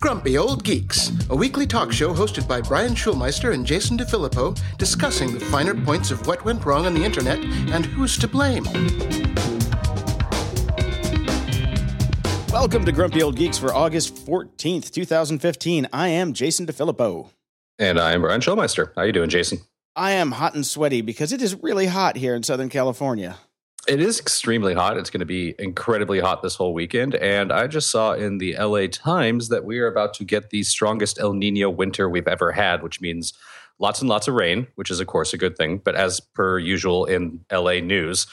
Grumpy Old Geeks, a weekly talk show hosted by Brian Schulmeister and Jason DeFilippo, discussing the finer points of what went wrong on the internet and who's to blame. Welcome to Grumpy Old Geeks for August 14th, 2015. I am Jason DeFilippo. And I'm Brian Schulmeister. How are you doing, Jason? I am hot and sweaty because it is really hot here in Southern California. It is extremely hot. It's going to be incredibly hot this whole weekend. And I just saw in the LA Times that we are about to get the strongest El Nino winter we've ever had, which means lots and lots of rain, which is, of course, a good thing. But as per usual in LA news,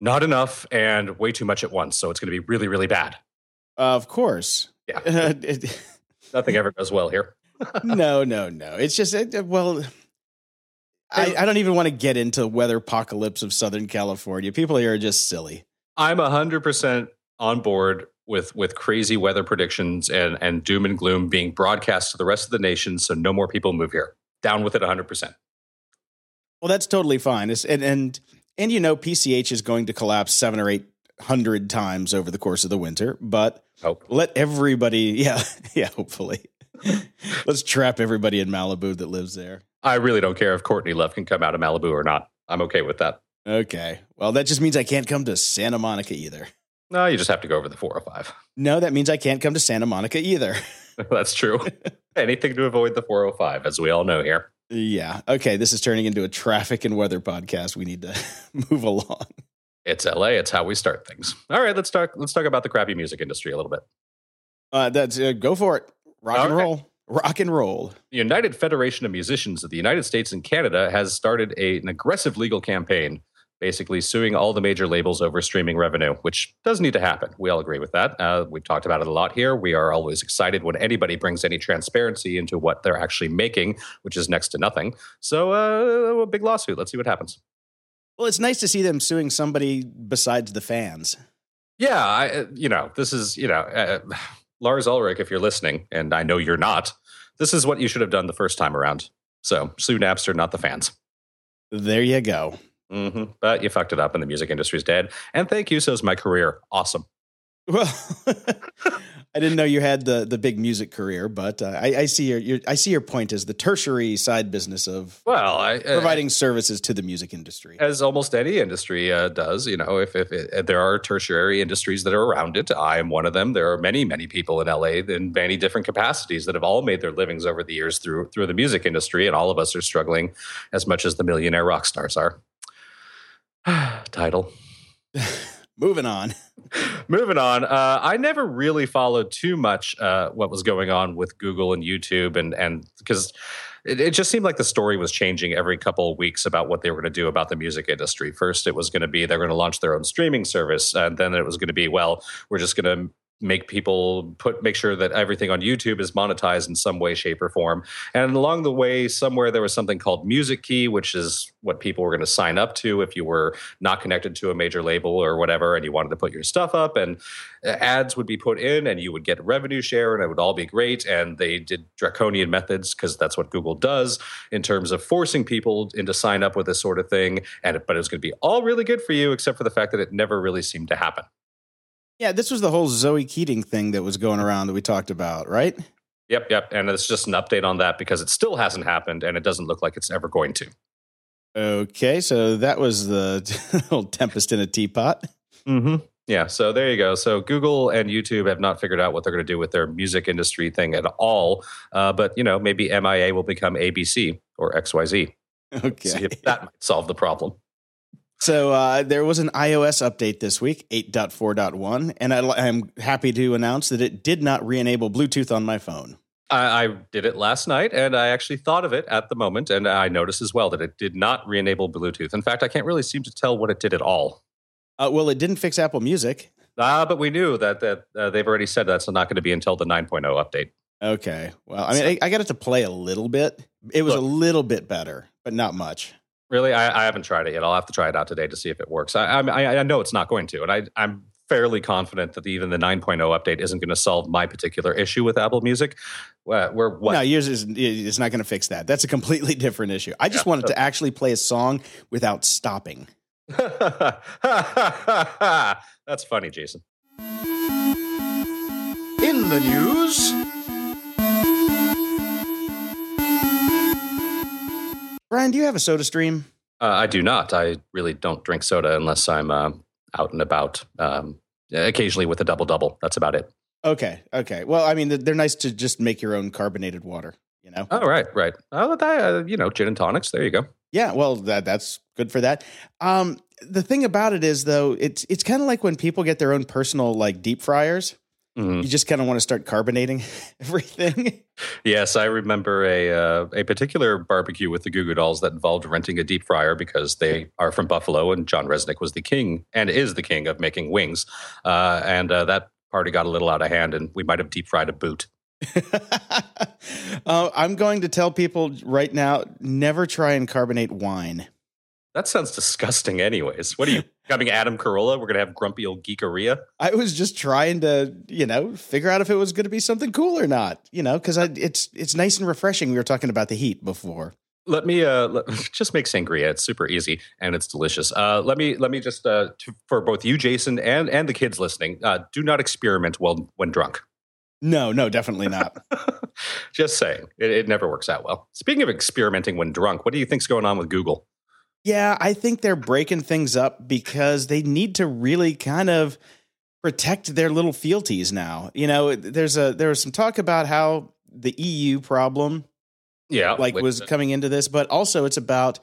not enough and way too much at once. So it's going to be really, really bad. Uh, of course. Yeah. Nothing ever goes well here. no, no, no. It's just, it, well, I, I don't even want to get into weather apocalypse of Southern California. People here are just silly. I'm hundred percent on board with with crazy weather predictions and and doom and gloom being broadcast to the rest of the nation, so no more people move here. Down with it, hundred percent. Well, that's totally fine. It's, and and and you know, PCH is going to collapse seven or eight hundred times over the course of the winter, but Hope. let everybody, yeah, yeah, hopefully, let's trap everybody in Malibu that lives there. I really don't care if Courtney Love can come out of Malibu or not. I'm okay with that. Okay. Well, that just means I can't come to Santa Monica either. No, you just have to go over the 405. No, that means I can't come to Santa Monica either. That's true. Anything to avoid the 405, as we all know here. Yeah. Okay. This is turning into a traffic and weather podcast. We need to move along. It's LA. It's how we start things. All right. Let's talk. Let's talk about the crappy music industry a little bit. Uh, that's uh, go for it. Rock and roll. Rock and roll. The United Federation of Musicians of the United States and Canada has started a, an aggressive legal campaign, basically suing all the major labels over streaming revenue, which does need to happen. We all agree with that. Uh, we've talked about it a lot here. We are always excited when anybody brings any transparency into what they're actually making, which is next to nothing. So, uh, a big lawsuit. Let's see what happens. Well, it's nice to see them suing somebody besides the fans. Yeah, I, uh, you know, this is, you know, uh, Lars Ulrich, if you're listening, and I know you're not, this is what you should have done the first time around. So, sue Napster, not the fans. There you go. hmm But you fucked it up, and the music industry's dead. And thank you. So's my career. Awesome. Well, I didn't know you had the the big music career, but uh, I, I see your, your I see your point as the tertiary side business of Well, I, uh, providing services to the music industry. as almost any industry uh, does, you know, if, if it, there are tertiary industries that are around it, I am one of them. There are many, many people in LA in many different capacities that have all made their livings over the years through through the music industry, and all of us are struggling as much as the millionaire rock stars are. Title. Moving on. Moving on, uh, I never really followed too much uh, what was going on with Google and YouTube, and and because it, it just seemed like the story was changing every couple of weeks about what they were going to do about the music industry. First, it was going to be they're going to launch their own streaming service, and then it was going to be well, we're just going to make people put make sure that everything on YouTube is monetized in some way, shape, or form. And along the way, somewhere there was something called Music Key, which is what people were going to sign up to if you were not connected to a major label or whatever, and you wanted to put your stuff up, and uh, ads would be put in, and you would get revenue share, and it would all be great. And they did draconian methods because that's what Google does in terms of forcing people into sign up with this sort of thing. And but it was going to be all really good for you, except for the fact that it never really seemed to happen. Yeah, this was the whole Zoe Keating thing that was going around that we talked about, right? Yep, yep. And it's just an update on that because it still hasn't happened and it doesn't look like it's ever going to. Okay, so that was the little tempest in a teapot. Mm-hmm. Yeah, so there you go. So Google and YouTube have not figured out what they're going to do with their music industry thing at all. Uh, but, you know, maybe MIA will become ABC or XYZ. Okay. See if that might solve the problem. So uh, there was an iOS update this week, 8.4.1, and I, I'm happy to announce that it did not re-enable Bluetooth on my phone. I, I did it last night and I actually thought of it at the moment. And I noticed as well that it did not re enable Bluetooth. In fact, I can't really seem to tell what it did at all. Uh, well, it didn't fix Apple Music. Ah, but we knew that that uh, they've already said that's not going to be until the 9.0 update. Okay. Well, I mean, I, I got it to play a little bit. It was a little bit better, but not much. Really, I, I haven't tried it yet. I'll have to try it out today to see if it works. I, I, I know it's not going to, and I, I'm fairly confident that even the 9.0 update isn't going to solve my particular issue with Apple Music. Uh, we're what? No, yours is it's not going to fix that. That's a completely different issue. I just Yeah. wanted to actually play a song without stopping. That's funny, Jason. In the news. Brian, do you have a soda stream? Uh, I do not. I really don't drink soda unless I'm uh, out and about. Um, occasionally with a double double. That's about it. Okay. Okay. Well, I mean, they're nice to just make your own carbonated water. You know. Oh, right, right. Oh, that, uh, you know, gin and tonics. There you go. Yeah. Well, that that's good for that. Um, the thing about it is, though, it's it's kind of like when people get their own personal like deep fryers. Mhm. You just kind of want to start carbonating everything. Yes, I remember a uh, a particular barbecue with the Goo Goo Dolls that involved renting a deep fryer because they are from Buffalo, and John Rzeznik was the king and is the king of making wings. Uh, and uh, that party got a little out of hand, and we might have deep fried a boot. uh, I'm going to tell people right now: never try and carbonate wine. That sounds disgusting. Anyways, what are you coming, Adam Carolla? We're gonna have grumpy old geekeria. I was just trying to, you know, figure out if it was going to be something cool or not. You know, because it's it's nice and refreshing. We were talking about the heat before. Let me uh, let, just make sangria. It's super easy and it's delicious. Uh, let me let me just uh, for both you, Jason, and and the kids listening, uh, do not experiment while when drunk. No, no, definitely not. just saying, it, it never works out well. Speaking of experimenting when drunk, what do you think's going on with Google? Yeah, I think they're breaking things up because they need to really kind of protect their little fealties now. You know, there's a there was some talk about how the EU problem Yeah, like was the- coming into this, but also it's about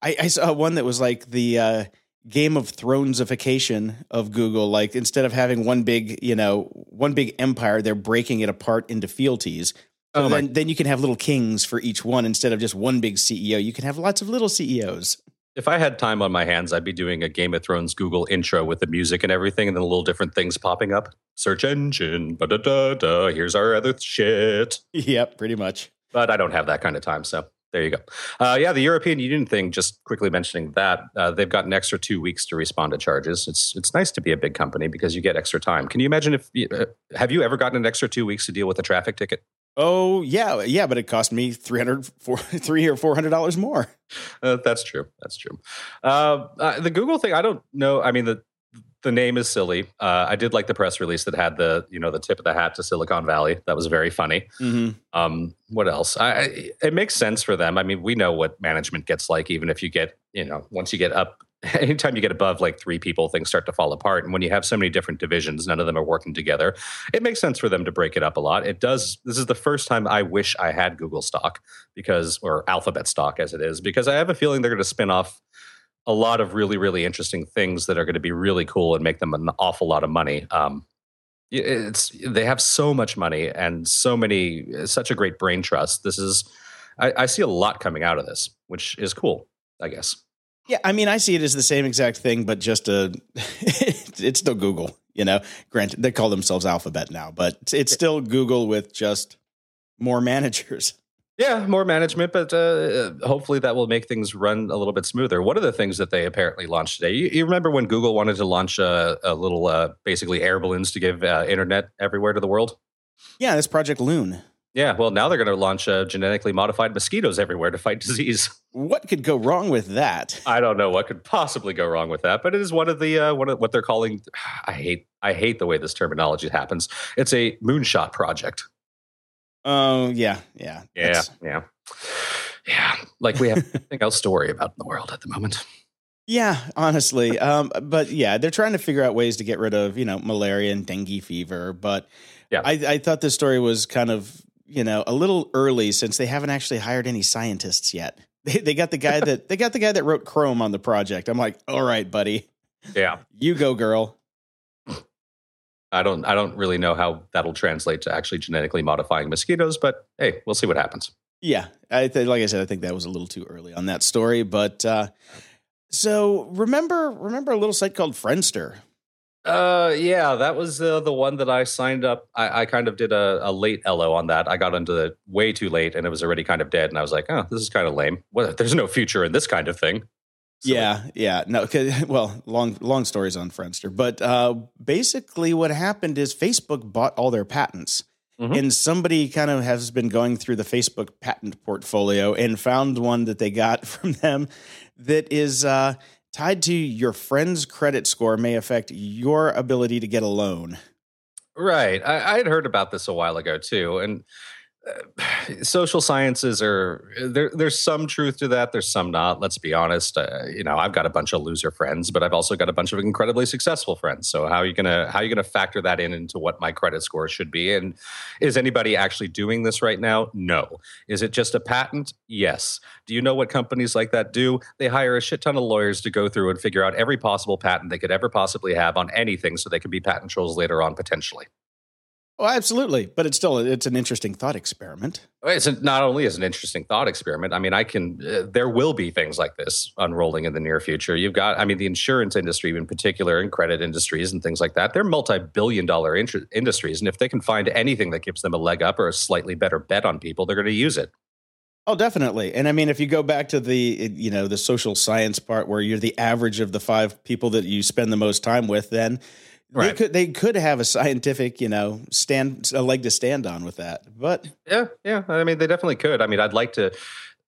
I, I saw one that was like the uh Game of Thronesification of Google. Like instead of having one big, you know, one big empire, they're breaking it apart into fealties. So Oh then, then you can have little kings for each one instead of just one big CEO. You can have lots of little CEOs. If I had time on my hands, I'd be doing a Game of Thrones Google intro with the music and everything, and then little different things popping up. Search engine, da da da da. Here's our other shit. yep, pretty much. But I don't have that kind of time, so there you go. Uh, yeah, the European Union thing. Just quickly mentioning that uh, they've got an extra two weeks to respond to charges. It's it's nice to be a big company because you get extra time. Can you imagine if uh, have you ever gotten an extra two weeks to deal with a traffic ticket? Oh yeah, yeah, but it cost me 300 four, three or four hundred dollars more. Uh, that's true. That's true. Uh, uh, the Google thing, I don't know. I mean, the the name is silly. Uh, I did like the press release that had the you know the tip of the hat to Silicon Valley. That was very funny. Mm-hmm. Um, what else? I, I, it makes sense for them. I mean, we know what management gets like. Even if you get you know once you get up. Anytime you get above like three people, things start to fall apart. And when you have so many different divisions, none of them are working together. It makes sense for them to break it up a lot. It does. This is the first time I wish I had Google stock because, or Alphabet stock as it is, because I have a feeling they're going to spin off a lot of really, really interesting things that are going to be really cool and make them an awful lot of money. Um, it's they have so much money and so many, such a great brain trust. This is, I, I see a lot coming out of this, which is cool, I guess. Yeah, I mean, I see it as the same exact thing, but just a, it's still Google. You know, granted, they call themselves Alphabet now, but it's, still Google with just more managers. Yeah, more management, but uh, hopefully that will make things run a little bit smoother. One of the things that they apparently launched today, you, you remember when Google wanted to launch a, a little, uh, basically air balloons to give uh, internet everywhere to the world? Yeah, this Project Loon. Yeah, well, now they're going to launch uh, genetically modified mosquitoes everywhere to fight disease. What could go wrong with that? I don't know what could possibly go wrong with that, but it is one of the uh, one of what they're calling. I hate I hate the way this terminology happens. It's a moonshot project. Oh, yeah, yeah. Yeah, That's- yeah, yeah. Like we have nothing else to worry about in the world at the moment. Yeah, honestly. Um, but yeah, they're trying to figure out ways to get rid of, you know, malaria and dengue fever. But Yeah. I, I thought this story was kind of, you know, a little early since they haven't actually hired any scientists yet. They, they got the guy that they got the guy that wrote Chrome on the project. I'm like, all right, buddy, Yeah, you go, girl. I don't I don't really know how that'll translate to actually genetically modifying mosquitoes, but hey, we'll see what happens. Yeah, I th- like I said, I think that was a little too early on that story. But uh, so remember, remember a little site called Friendster. Uh, yeah, that was uh, the one that I signed up. I, I kind of did a, a late LO on that. I got into it way too late, and it was already kind of dead. And I was like, oh, this is kind of lame. Well, there's no future in this kind of thing. So- Yeah, yeah. No, well, long long stories on Friendster, but uh, basically what happened is Facebook bought all their patents, Mhm. and somebody kind of has been going through the Facebook patent portfolio and found one that they got from them that is uh, tied to your friend's credit score may affect your ability to get a loan. Right. I, I had heard about this a while ago too, and social sciences are there there's some truth to that there's some not let's be honest. Uh, you know i've got a bunch of loser friends but i've also got a bunch of incredibly successful friends. So how are you gonna how are you gonna factor that in into what my credit score should be? And is anybody actually doing this right now? No. Is it just a patent? Yes. Do you know what companies like that do? They hire a shit ton of lawyers to go through and figure out every possible patent they could ever possibly have on anything so they can be patent trolls later on potentially Oh, absolutely. But it's still it's an interesting thought experiment. It's a, not only as an interesting thought experiment. I mean, I can. Uh, there will be things like this unrolling in the near future. You've got, I mean, the insurance industry in particular, and credit industries and things like that. They're multi-billion-dollar in- industries, and if they can find anything that gives them a leg up or a slightly better bet on people, they're going to use it. Oh, definitely. And I mean, if you go back to the you know the social science part, where you're the average of the five people that you spend the most time with, then Right. They could they could have a scientific, you know, stand a leg to stand on with that. But yeah, yeah, I mean they definitely could. I mean, I'd like to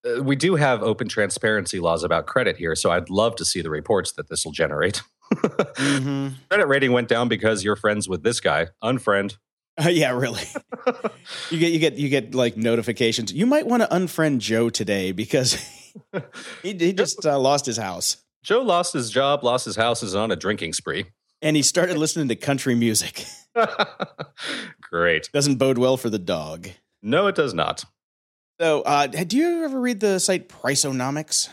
uh, we do have open transparency laws about credit here, so I'd love to see the reports that this will generate. mm-hmm. Credit rating went down because you're friends with this guy. Unfriend. Uh, yeah, really. you get you get you get like notifications. You might want to unfriend Joe today because he, he just uh, lost his house. Joe lost his job, lost his house, is on a drinking spree and he started listening to country music. Great. Doesn't bode well for the dog. No, it does not. So, uh, do you ever read the site Priceonomics?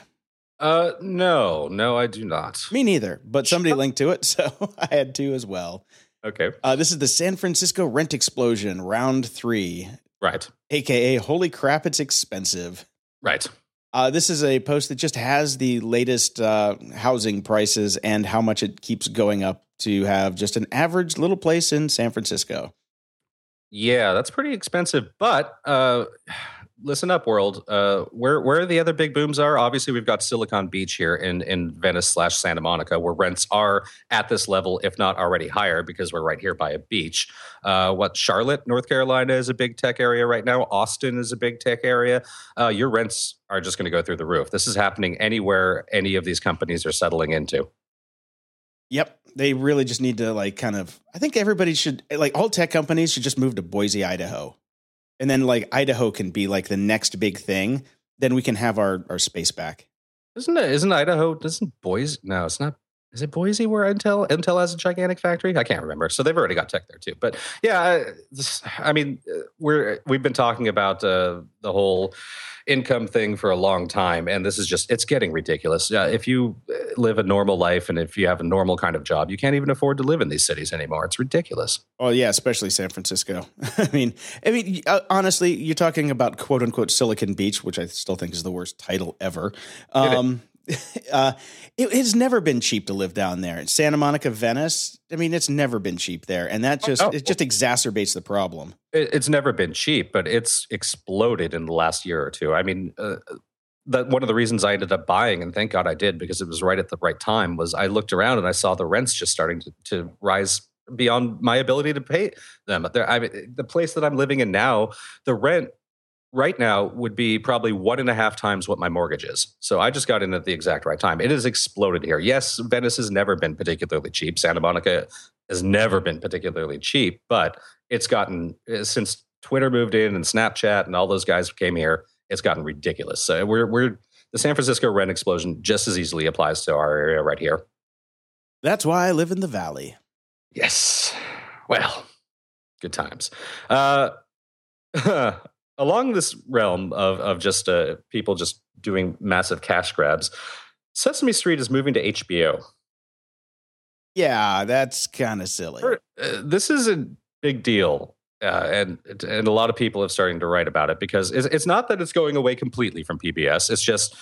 Uh, no, no, I do not. Me neither. But somebody linked to it, so I had to as well. Okay. Uh, this is the San Francisco rent explosion, round three. Right. AKA, holy crap, it's expensive. Right. Uh, this is a post that just has the latest uh, housing prices and how much it keeps going up to have just an average little place in San Francisco. Yeah, that's pretty expensive. But uh, listen up, world. Uh, where where the other big booms are? Obviously, we've got Silicon Beach here in in Venice slash Santa Monica, where rents are at this level, if not already higher, because we're right here by a beach. Uh, what Charlotte, North Carolina, is a big tech area right now. Austin is a big tech area. Uh, your rents are just going to go through the roof. This is happening anywhere any of these companies are settling into. Yep. They really just need to like kind of I think everybody should like all tech companies should just move to Boise, Idaho. And then like Idaho can be like the next big thing. Then we can have our our space back. Isn't it isn't Idaho doesn't Boise no, it's not is it Boise where Intel Intel has a gigantic factory? I can't remember. So they've already got tech there too. But yeah, this, I mean, uh, we're we've been talking about uh, the whole income thing for a long time, and this is just it's getting ridiculous. Uh, if you uh, live a normal life and if you have a normal kind of job, you can't even afford to live in these cities anymore. It's ridiculous. Oh yeah, especially San Francisco. I mean, I mean, uh, honestly, you're talking about quote unquote Silicon Beach, which I still think is the worst title ever. Um, uh, it has never been cheap to live down there. Santa Monica, Venice. I mean, it's never been cheap there, and that just oh, it just exacerbates the problem. It's never been cheap, but it's exploded in the last year or two. I mean, uh, that one of the reasons I ended up buying, and thank God I did because it was right at the right time. Was I looked around and I saw the rents just starting to, to rise beyond my ability to pay them. I mean, the place that I'm living in now, the rent right now would be probably one and a half times what my mortgage is. So I just got in at the exact right time. It has exploded here. Yes, Venice has never been particularly cheap. Santa Monica has never been particularly cheap, but it's gotten eh, since Twitter moved in and Snapchat and all those guys came here. It's gotten ridiculous. So we're we're the San Francisco rent explosion just as easily applies to our area right here. That's why I live in the valley. Yes. Well, good times. Uh, along this realm of of just uh, people just doing massive cash grabs, Sesame Street is moving to HBO. Yeah, that's kind of silly. Uh, this is a big deal, uh, and and a lot of people have starting to write about it because it's, it's not that it's going away completely from PBS. It's just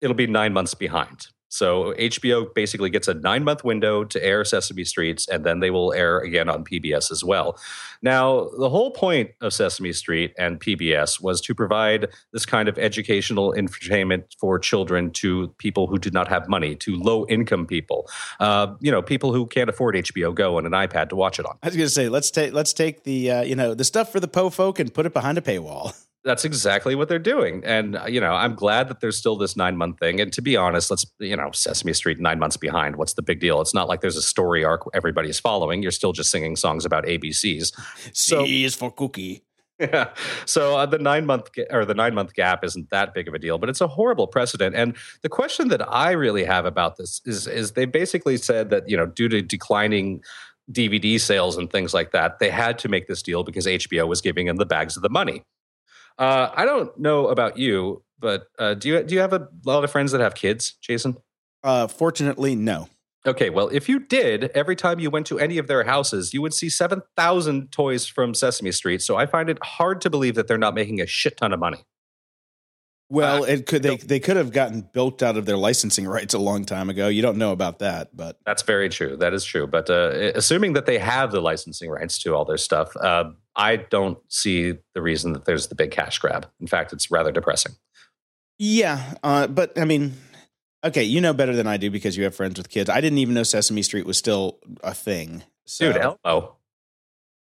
it'll be nine months behind. So HBO basically gets a nine month window to air Sesame Streets, and then they will air again on PBS as well. Now, the whole point of Sesame Street and PBS was to provide this kind of educational entertainment for children to people who did not have money, to low income people, uh, you know, people who can't afford HBO Go and an iPad to watch it on. I was going to say, let's take let's take the uh, you know the stuff for the po folk and put it behind a paywall. That's exactly what they're doing. And, uh, you know, I'm glad that there's still this nine month thing. And to be honest, let's, you know, Sesame Street nine months behind. What's the big deal? It's not like there's a story arc everybody's following. You're still just singing songs about ABCs. So, C is for cookie. Yeah. So uh, the nine month ga- or the nine month gap isn't that big of a deal, but it's a horrible precedent. And the question that I really have about this is is they basically said that you know due to declining DVD sales and things like that, they had to make this deal because HBO was giving them the bags of the money. Uh, I don't know about you, but uh, do you do you have a lot of friends that have kids, Jason? Uh, fortunately, no. Okay, well, if you did, every time you went to any of their houses, you would see 7,000 toys from Sesame Street. So I find it hard to believe that they're not making a shit ton of money. Well, uh, it could they they could have gotten built out of their licensing rights a long time ago. You don't know about that, but that's very true. That is true. But uh, assuming that they have the licensing rights to all their stuff, uh, I don't see the reason that there's the big cash grab. In fact, it's rather depressing. Yeah, uh, but I mean, okay, you know better than I do because you have friends with kids. I didn't even know Sesame Street was still a thing. So. Dude, Elmo,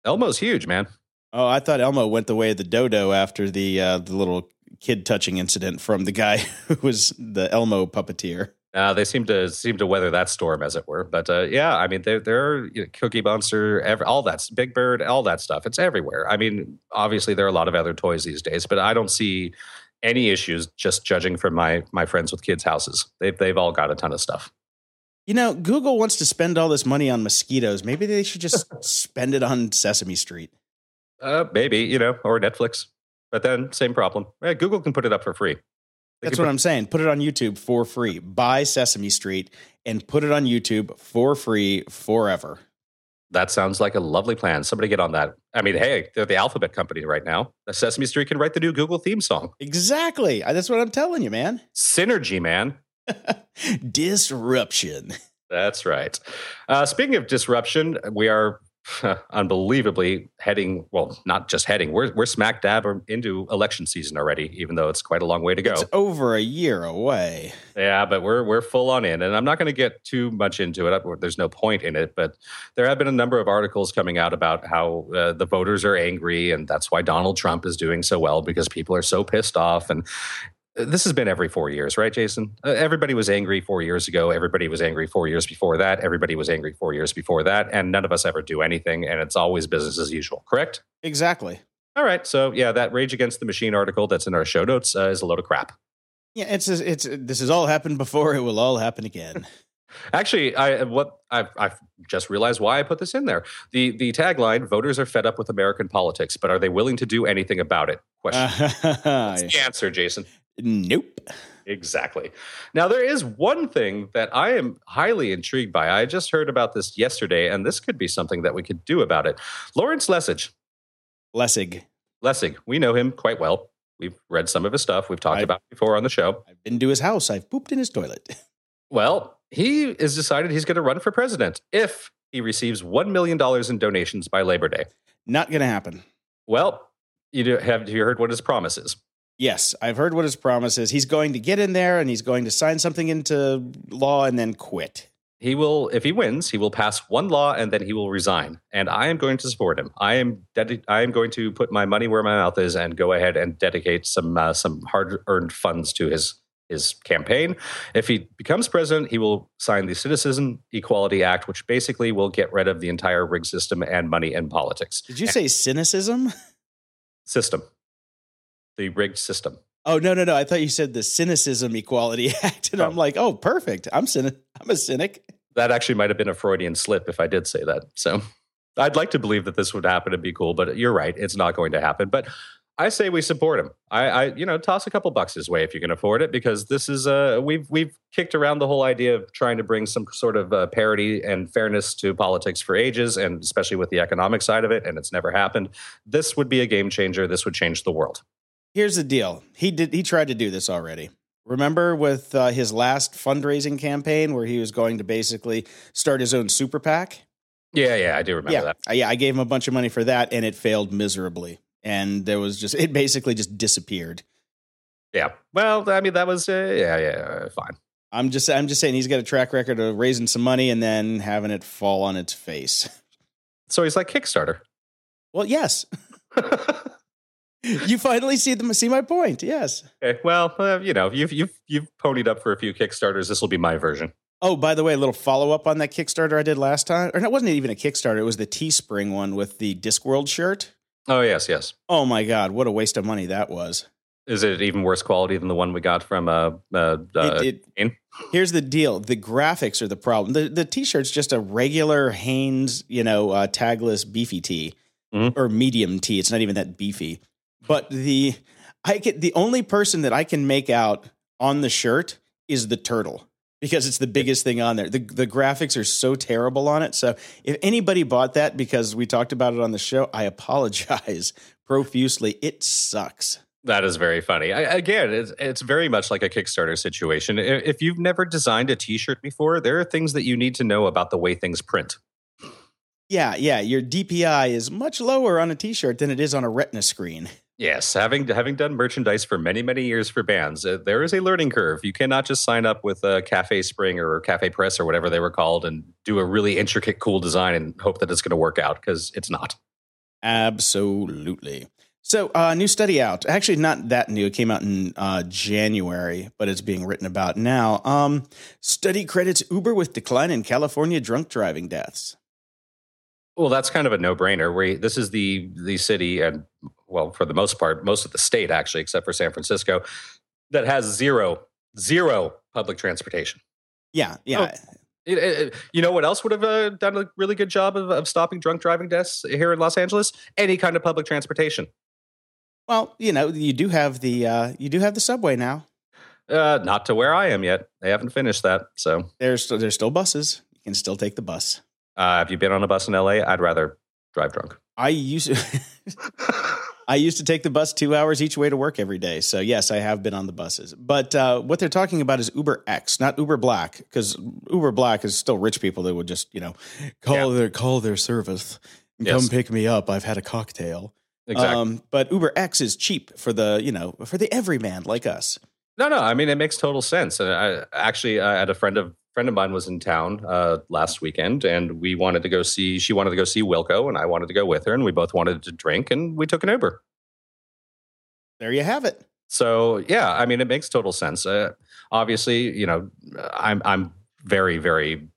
Elmo's huge, man. Oh, I thought Elmo went the way of the dodo after the uh, the little kid touching incident from the guy who was the Elmo puppeteer. Uh, they seem to seem to weather that storm, as it were. But uh, yeah, I mean, there there are you know, Cookie Monster, every, all that's Big Bird, all that stuff. It's everywhere. I mean, obviously there are a lot of other toys these days, but I don't see any issues just judging from my my friends with kids' houses. They've they've all got a ton of stuff. You know, Google wants to spend all this money on mosquitoes. Maybe they should just spend it on Sesame Street. Uh, maybe you know, or Netflix. But then, same problem. Yeah, Google can put it up for free. They That's what put- I'm saying. Put it on YouTube for free. Buy Sesame Street and put it on YouTube for free forever. That sounds like a lovely plan. Somebody get on that. I mean, hey, they're the alphabet company right now. The Sesame Street can write the new Google theme song. Exactly. That's what I'm telling you, man. Synergy, man. Disruption. That's right. Uh, speaking of disruption, we are unbelievably heading well not just heading we're, we're smack dab into election season already even though it's quite a long way to go. It's over a year away. Yeah but we're we're full on in and i'm not going to get too much into it there's no point in it but there have been a number of articles coming out about how uh, the voters are angry and that's why donald trump is doing so well because people are so pissed off and this has been every four years, right, Jason? Uh, everybody was angry four years ago. Everybody was angry four years before that. Everybody was angry four years before that. And none of us ever do anything. And it's always business as usual, correct? Exactly. All right. So, yeah, that Rage Against the Machine article that's in our show notes uh, is a load of crap. Yeah, it's, it's, this has all happened before. It will all happen again. Actually, I what I've, I've, just realized why I put this in there. The the tagline: "Voters are fed up with American politics, but are they willing to do anything about it?" Question. That's the answer, Jason. Nope. Exactly. Now, there is one thing that I am highly intrigued by. I just heard about this yesterday, and this could be something that we could do about it. Lawrence Lessig. Lessig. Lessig. We know him quite well. We've read some of his stuff. We've talked I've, about before on the show. I've been to his house. I've pooped in his toilet. Well, he has decided he's going to run for president if he receives $1 million in donations by Labor Day. Not going to happen. Well, you do, have you heard what his promise is? Yes, I've heard what his promise is. He's going to get in there and he's going to sign something into law and then quit. He will, if he wins, he will pass one law and then he will resign. And I am going to support him. I am, dedi- I am going to put my money where my mouth is and go ahead and dedicate some uh, some hard earned funds to his his campaign. If he becomes president, he will sign the Citizen Equality Act, which basically will get rid of the entire rig system and money in politics. Did you say cynicism? System the rigged system. Oh no no no! I thought you said the Cynicism Equality Act, and oh. I'm like, oh, perfect. I'm cynic. I'm a cynic. That actually might have been a Freudian slip if I did say that. So I'd like to believe that this would happen and be cool, but you're right, it's not going to happen. But I say we support him. I, I, you know, toss a couple bucks his way if you can afford it, because this is uh we've we've kicked around the whole idea of trying to bring some sort of uh, parity and fairness to politics for ages, and especially with the economic side of it, and it's never happened. This would be a game changer. This would change the world. Here's the deal. He did. He tried to do this already. Remember with uh, his last fundraising campaign where he was going to basically start his own super PAC? Yeah, yeah, I do remember yeah. that. Uh, yeah, I gave him a bunch of money for that, and it failed miserably. And there was just it basically just disappeared. Yeah. Well, I mean, that was uh, yeah, yeah, fine. I'm just I'm just saying he's got a track record of raising some money and then having it fall on its face. So he's like Kickstarter. Well, yes. you finally see them see my point. Yes. Okay. Well, uh, you know, you've you've you've ponied up for a few Kickstarters. This will be my version. Oh, by the way, a little follow up on that Kickstarter I did last time. Or it wasn't even a Kickstarter. It was the Teespring one with the Discworld shirt. Oh yes, yes. Oh my God, what a waste of money that was. Is it even worse quality than the one we got from uh, uh, uh it, it, Here's the deal: the graphics are the problem. The the t-shirt's just a regular Hanes, you know, uh, tagless beefy tee mm-hmm. or medium tee. It's not even that beefy. But the I get the only person that I can make out on the shirt is the turtle because it's the biggest thing on there. The the graphics are so terrible on it. So if anybody bought that because we talked about it on the show, I apologize profusely. It sucks. That is very funny. I, again, it's, it's very much like a Kickstarter situation. If you've never designed a T-shirt before, there are things that you need to know about the way things print. Yeah, yeah. Your DPI is much lower on a T-shirt than it is on a Retina screen. Yes, having having done merchandise for many many years for bands, uh, there is a learning curve. You cannot just sign up with a Cafe Spring or Cafe Press or whatever they were called and do a really intricate, cool design and hope that it's going to work out because it's not. Absolutely. So, uh, new study out. Actually, not that new. It came out in uh, January, but it's being written about now. Um, study credits Uber with decline in California drunk driving deaths. Well, that's kind of a no-brainer. This is the the city, and well, for the most part, most of the state actually, except for San Francisco, that has zero zero public transportation. Yeah, yeah. Oh, it, it, you know what else would have uh, done a really good job of, of stopping drunk driving deaths here in Los Angeles? Any kind of public transportation. Well, you know, you do have the uh, you do have the subway now. Uh, not to where I am yet. They haven't finished that. So there's there's still buses. You can still take the bus. Uh, have you been on a bus in LA? I'd rather drive drunk. I used to, I used to take the bus two hours each way to work every day. So yes, I have been on the buses. But uh, what they're talking about is Uber X, not Uber Black, because Uber Black is still rich people that would just you know call yeah. their call their service, yes. come pick me up. I've had a cocktail. Exactly. Um, but Uber X is cheap for the you know for the everyman like us. No, no. I mean, it makes total sense. And I actually I had a friend of friend of mine was in town uh, last weekend, and we wanted to go see. She wanted to go see Wilco, and I wanted to go with her, and we both wanted to drink, and we took an Uber. There you have it. So yeah, I mean, it makes total sense. Uh, obviously, you know, I'm I'm very very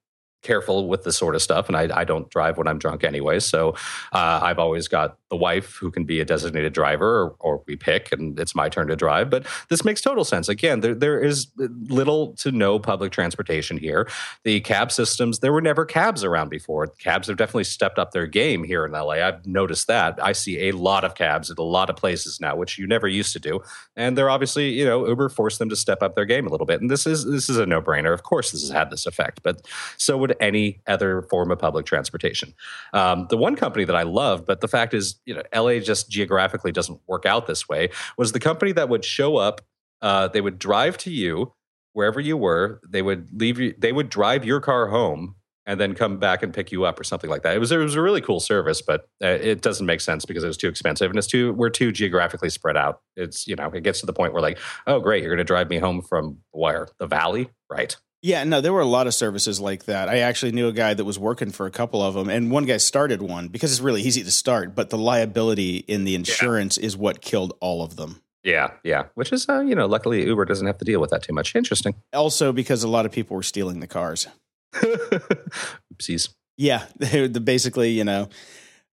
careful with this sort of stuff, and I, I don't drive when I'm drunk anyway. So uh, I've always got the wife who can be a designated driver, or, or, we pick, and it's my turn to drive. But this makes total sense. Again, there there is little to no public transportation here. The cab systems, there were never cabs around before. Cabs have definitely stepped up their game here in LA. I've noticed that. I see a lot of cabs at a lot of places now, which you never used to do. And they're obviously, you know, Uber forced them to step up their game a little bit. And this is this is a no brainer. Of course, this has had this effect, but so would any other form of public transportation. Um, the one company that I love, but the fact is, you know, LA just geographically doesn't work out this way, was the company that would show up. Uh, they would drive to you wherever you were. They would leave you. They would drive your car home and then come back and pick you up or something like that. It was it was a really cool service, but uh, it doesn't make sense because it was too expensive and it's too we're too geographically spread out. It's you know it gets to the point where like oh great you're going to drive me home from where the valley right yeah, no, there were a lot of services like that. I actually knew a guy that was working for a couple of them, and one guy started one because it's really easy to start, but the liability in the insurance yeah. is what killed all of them. Yeah, yeah. Which is, uh, you know, luckily Uber doesn't have to deal with that too much. Interesting. Also, because a lot of people were stealing the cars. Oopsies. Yeah, they basically, you know,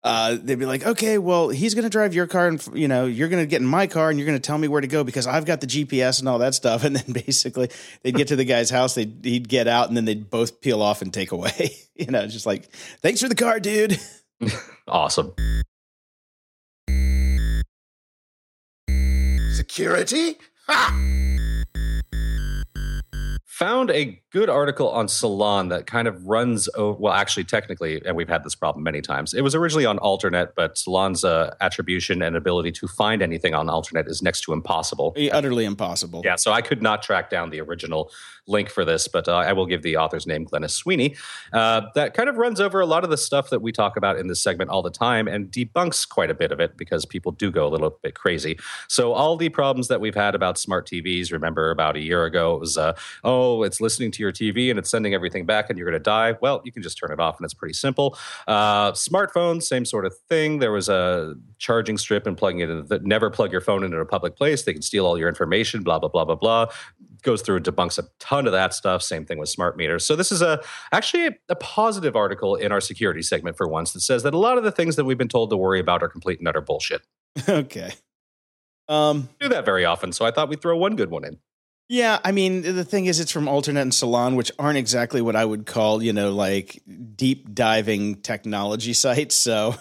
uh, they'd be like, okay, well, he's going to drive your car, and you know, you're going to get in my car, and you're going to tell me where to go because I've got the GPS and all that stuff. And then basically, they'd get to the guy's house, they'd he'd get out, and then they'd both peel off and take away. you know, just like, thanks for the car, dude. awesome. Security? Ha! Found a good article on Salon that kind of runs over, well, actually, technically, and we've had this problem many times. It was originally on Alternet, but Salon's uh, attribution and ability to find anything on Alternet is next to impossible. Utterly impossible. Yeah, so I could not track down the original link for this, but uh, I will give the author's name, Glennis Sweeney. Uh, that kind of runs over a lot of the stuff that we talk about in this segment all the time and debunks quite a bit of it because people do go a little bit crazy. So all the problems that we've had about smart TVs, remember about a year ago, it was, uh, oh, oh, it's listening to your TV and it's sending everything back and you're going to die. Well, you can just turn it off and it's pretty simple. Uh, smartphones, same sort of thing. There was a charging strip and plugging it in. The, never plug your phone into a public place. They can steal all your information. Blah blah blah blah blah. Goes through and debunks a ton of that stuff. Same thing with smart meters. So this is a actually a, a positive article in our security segment for once that says that a lot of the things that we've been told to worry about are complete and utter bullshit. okay. Um, do that very often, so I thought we'd throw one good one in. Yeah, I mean, the thing is, it's from Alternet and Salon, which aren't exactly what I would call, you know, like deep diving technology sites. So,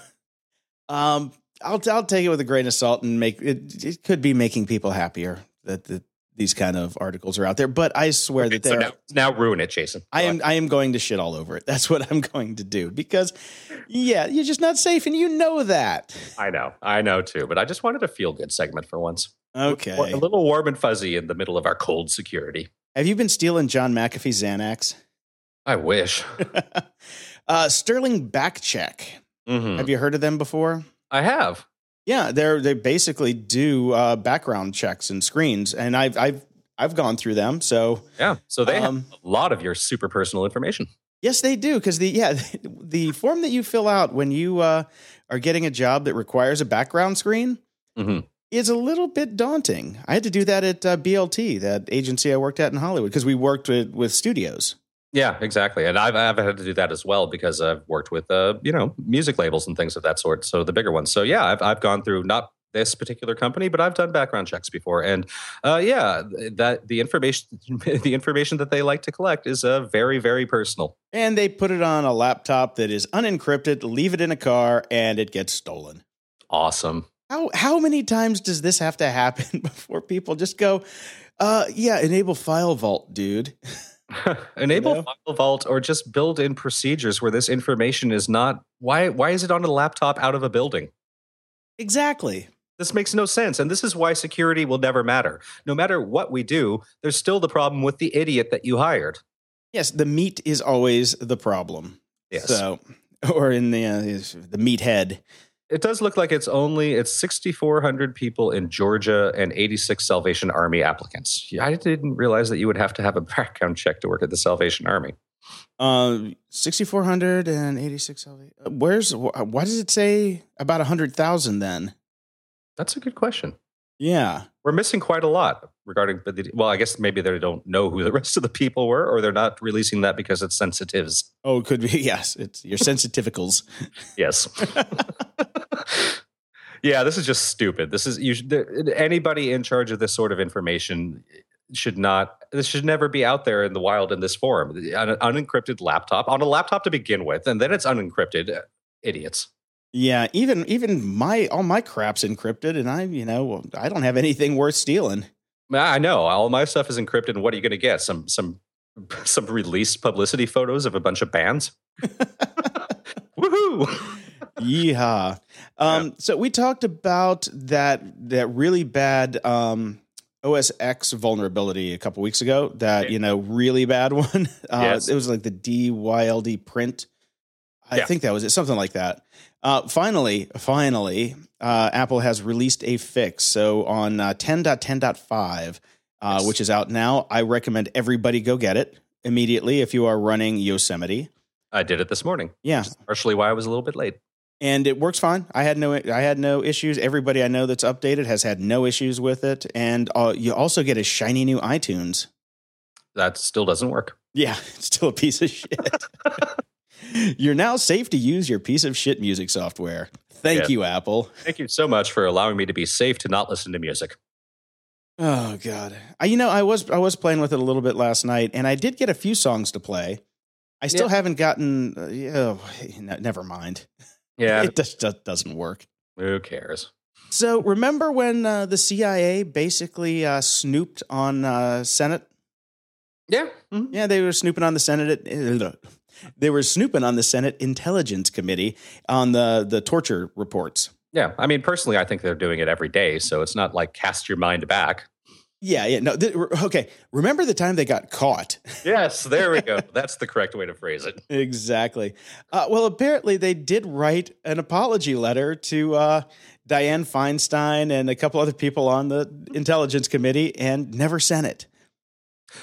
um, I'll I'll take it with a grain of salt and make it. It could be making people happier that the, these kind of articles are out there, but I swear okay, that they're so now, now, ruin it, Jason. Go I am I am going to shit all over it. That's what I'm going to do because, yeah, you're just not safe, and you know that. I know, I know too, but I just wanted a feel good segment for once. Okay. A little warm and fuzzy in the middle of our cold security. Have you been stealing John McAfee Xanax? I wish. uh, Sterling Backcheck. Mm-hmm. Have you heard of them before? I have. Yeah, they're they basically do uh, background checks and screens, and I've I've I've gone through them. So yeah, so they um, have a lot of your super personal information. Yes, they do because the yeah the form that you fill out when you uh, are getting a job that requires a background screen. Mm-hmm is a little bit daunting. I had to do that at uh, BLT, that agency I worked at in Hollywood, because we worked with, with studios. Yeah, exactly. And I've, I've had to do that as well because I've worked with, uh, you know, music labels and things of that sort. So the bigger ones. So yeah, I've, I've gone through not this particular company, but I've done background checks before, and uh, yeah, that the information the information that they like to collect is uh, very very personal. And they put it on a laptop that is unencrypted, leave it in a car, and it gets stolen. Awesome. How how many times does this have to happen before people just go, uh, yeah, enable FileVault, dude? enable you know? FileVault or just build in procedures where this information is not why why is it on a laptop out of a building? Exactly. This makes no sense. And this is why security will never matter. No matter what we do, there's still the problem with the idiot that you hired. Yes, the meat is always the problem. Yes. So, or in the uh, the meathead it does look like it's only it's 6400 people in Georgia and 86 Salvation Army applicants. I didn't realize that you would have to have a background check to work at the Salvation Army. Uh, 6486 Salvation. Where's why does it say about 100,000 then? That's a good question. Yeah. We're missing quite a lot regarding well, I guess maybe they don't know who the rest of the people were or they're not releasing that because it's sensitives. Oh, it could be. Yes, it's your sensitivicals yes. yeah, this is just stupid. This is you should, anybody in charge of this sort of information should not this should never be out there in the wild in this form. An unencrypted laptop on a laptop to begin with and then it's unencrypted. Uh, idiots. Yeah, even even my all my crap's encrypted, and I you know I don't have anything worth stealing. I know all my stuff is encrypted, and what are you going to get? Some some some released publicity photos of a bunch of bands. Woohoo! Yeehaw! Um, yeah. So we talked about that that really bad um, OS X vulnerability a couple weeks ago. That you know really bad one. Uh, yes. It was like the DYLD print. I yeah. think that was it, something like that. Uh, finally, finally, uh, Apple has released a fix. So on uh, 10.10.5, uh, yes. which is out now, I recommend everybody go get it immediately if you are running Yosemite. I did it this morning. Yeah, partially why I was a little bit late. And it works fine. I had no, I had no issues. Everybody I know that's updated has had no issues with it. And uh, you also get a shiny new iTunes. That still doesn't work. Yeah, it's still a piece of shit. You're now safe to use your piece of shit music software. Thank yeah. you, Apple. Thank you so much for allowing me to be safe to not listen to music. Oh God, I, you know I was I was playing with it a little bit last night, and I did get a few songs to play. I still yeah. haven't gotten. Uh, oh, never mind. Yeah, it just, just doesn't work. Who cares? So remember when uh, the CIA basically uh, snooped on uh, Senate? Yeah, mm-hmm. yeah, they were snooping on the Senate. they were snooping on the Senate Intelligence Committee on the the torture reports. Yeah, I mean, personally, I think they're doing it every day, so it's not like cast your mind back. Yeah, yeah, no. Th- okay, remember the time they got caught? yes, there we go. That's the correct way to phrase it. exactly. Uh, well, apparently they did write an apology letter to uh, Dianne Feinstein and a couple other people on the Intelligence Committee, and never sent it.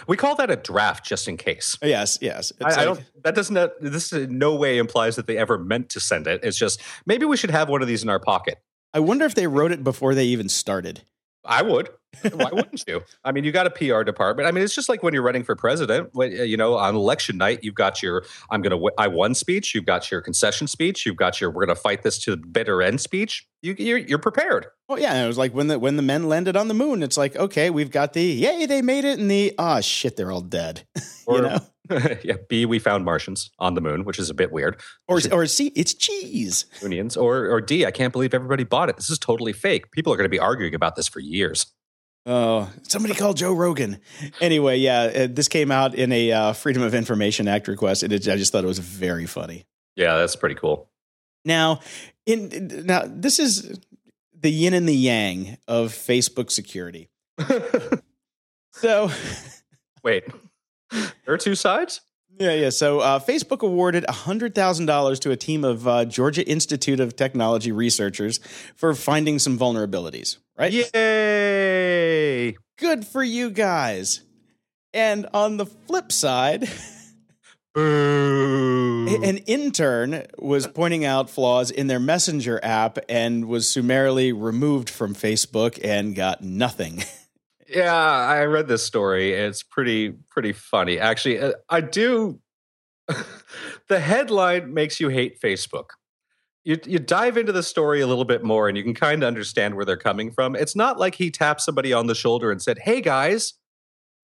We call that a draft just in case. Yes, yes. I, I, don't. That doesn't. This in no way implies that they ever meant to send it. It's just maybe we should have one of these in our pocket. I wonder if they wrote it before they even started. I would. Why wouldn't you? I mean, you got a PR department. I mean, it's just like when you're running for president. When, uh, you know, on election night, you've got your "I'm going to I won" speech. You've got your concession speech. You've got your "We're going to fight this to the bitter end" speech. You, you're, you're prepared. Well, yeah, it was like when the when the men landed on the moon. It's like, okay, we've got the yay, they made it, and the oh shit, they're all dead. Or, you know, yeah. B, we found Martians on the moon, which is a bit weird. or or C, it's cheese. Unions. Or or D, I can't believe everybody bought it. This is totally fake. People are going to be arguing about this for years. Oh, somebody called Joe Rogan. Anyway, yeah, uh, this came out in a uh, Freedom of Information Act request, and it, I just thought it was very funny. Yeah, that's pretty cool. Now, in now this is the yin and the yang of Facebook security. So, Wait, there are two sides. Yeah, yeah. So, uh, Facebook awarded hundred thousand dollars to a team of uh, Georgia Institute of Technology researchers for finding some vulnerabilities. Right? Yay! Good for you guys. And on the flip side. Boo! An intern was pointing out flaws in their messenger app and was summarily removed from Facebook and got nothing. Yeah, I read this story. It's pretty pretty funny. Actually, uh, I do. the headline makes you hate Facebook. You you dive into the story a little bit more, and you can kind of understand where they're coming from. It's not like he tapped somebody on the shoulder and said, "Hey guys,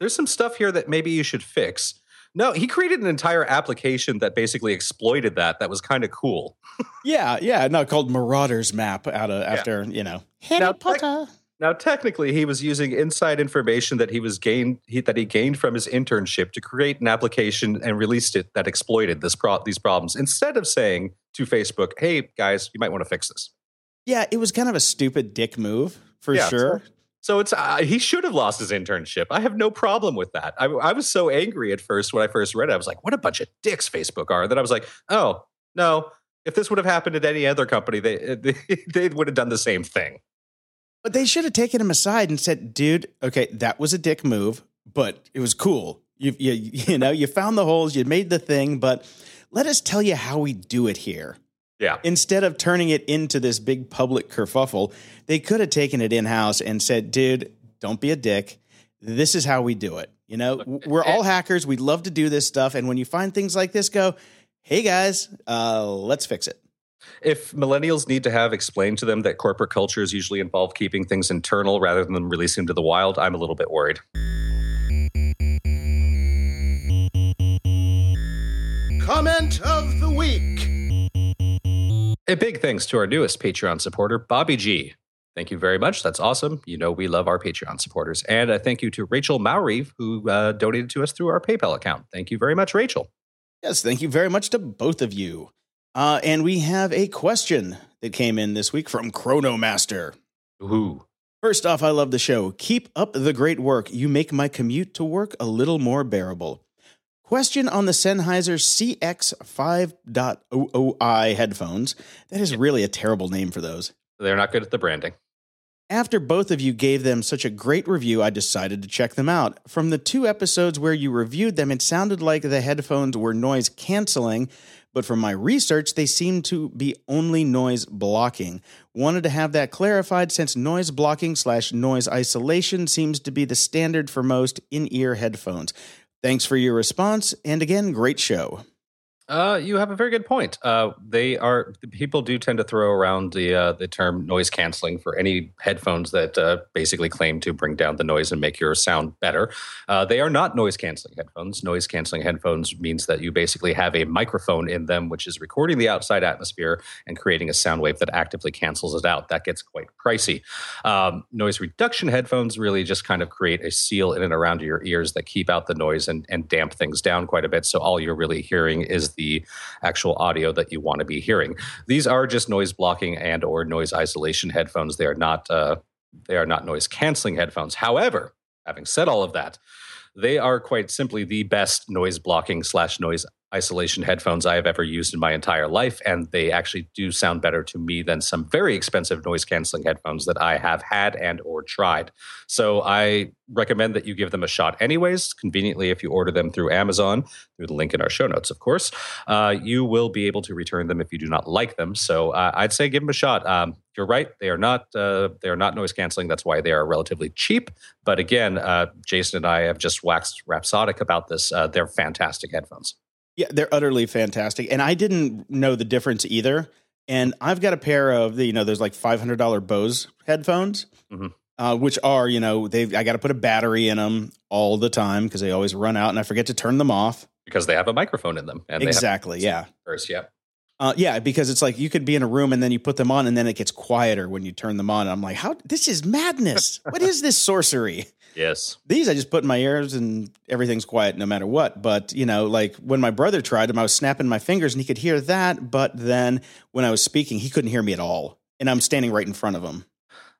there's some stuff here that maybe you should fix." No, he created an entire application that basically exploited that. That was kind of cool. yeah, yeah, no, called Marauders Map out of after you know Harry Now, tec- Potter. Now, technically, he was using inside information that he was gained he, that he gained from his internship to create an application and released it that exploited this pro- these problems. Instead of saying to Facebook, "Hey guys, you might want to fix this." yeah, it was kind of a stupid dick move for Yeah, sure. So it's uh, he should have lost his internship. I have no problem with that. I, I was so angry at first when I first read it. I was like, "What a bunch of dicks Facebook are." Then I was like, "Oh no." If this would have happened at any other company, they they, they would have done the same thing. But they should have taken him aside and said, "Dude, okay, that was a dick move, but it was cool. You you you know, you found the holes, you made the thing, but let us tell you how we do it here." Yeah. Instead of turning it into this big public kerfuffle, they could have taken it in house and said, "Dude, don't be a dick. This is how we do it. You know, we're all hackers. We'd love to do this stuff, and when you find things like this, go." Hey guys, uh, let's fix it. If millennials need to have explained to them that corporate cultures usually involve keeping things internal rather than releasing them to the wild, I'm a little bit worried. Comment of the week. A big thanks to our newest Patreon supporter, Bobby G. Thank you very much. That's awesome. You know, we love our Patreon supporters. And a thank you to Rachel Mowry, who uh, donated to us through our PayPal account. Thank you very much, Rachel. Yes, thank you very much to both of you. Uh, and we have a question that came in this week from Chronomaster. Ooh. First off, I love the show. Keep up the great work. You make my commute to work a little more bearable. Question on the Sennheiser CX5.00i headphones. That is really a terrible name for those. They're not good at the branding. After both of you gave them such a great review, I decided to check them out. From the two episodes where you reviewed them, it sounded like the headphones were noise canceling, but from my research, they seem to be only noise blocking. Wanted to have that clarified since noise blocking slash noise isolation seems to be the standard for most in ear headphones. Thanks for your response, and again, great show. Uh, you have a very good point. Uh, they are people do tend to throw around the uh, the term noise canceling for any headphones that uh, basically claim to bring down the noise and make your sound better. Uh, they are not noise canceling headphones. Noise canceling headphones means that you basically have a microphone in them, which is recording the outside atmosphere and creating a sound wave that actively cancels it out. That gets quite pricey. Um, noise reduction headphones really just kind of create a seal in and around your ears that keep out the noise and, and damp things down quite a bit. So all you're really hearing is the actual audio that you want to be hearing. These are just noise blocking and or noise isolation headphones. They are not uh, they are not noise canceling headphones. However, having said all of that, they are quite simply the best noise blocking slash noise isolation headphones I have ever used in my entire life, and they actually do sound better to me than some very expensive noise canceling headphones that I have had and or tried. So I recommend that you give them a shot anyways. Conveniently, if you order them through Amazon, through the link in our show notes, of course, uh, you will be able to return them if you do not like them. So uh, I'd say give them a shot. Um, you're right; they are not uh, they are not noise canceling. That's why they are relatively cheap. But again, uh, Jason and I have just waxed rhapsodic about this. Uh, they're fantastic headphones. Yeah, they're utterly fantastic. And I didn't know the difference either. And I've got a pair of the, you know, there's like $500 Bose headphones, mm-hmm. uh, which are, you know, they've, I got to put a battery in them all the time because they always run out and I forget to turn them off. Because they have a microphone in them. And exactly. yeah. First, yeah. Uh, yeah, because it's like you could be in a room and then you put them on and then it gets quieter when you turn them on. And I'm like, how? This is madness. what is this sorcery? Yes. These I just put in my ears and everything's quiet no matter what. But, you know, like when my brother tried them, I was snapping my fingers and he could hear that. But then when I was speaking, he couldn't hear me at all. And I'm standing right in front of him.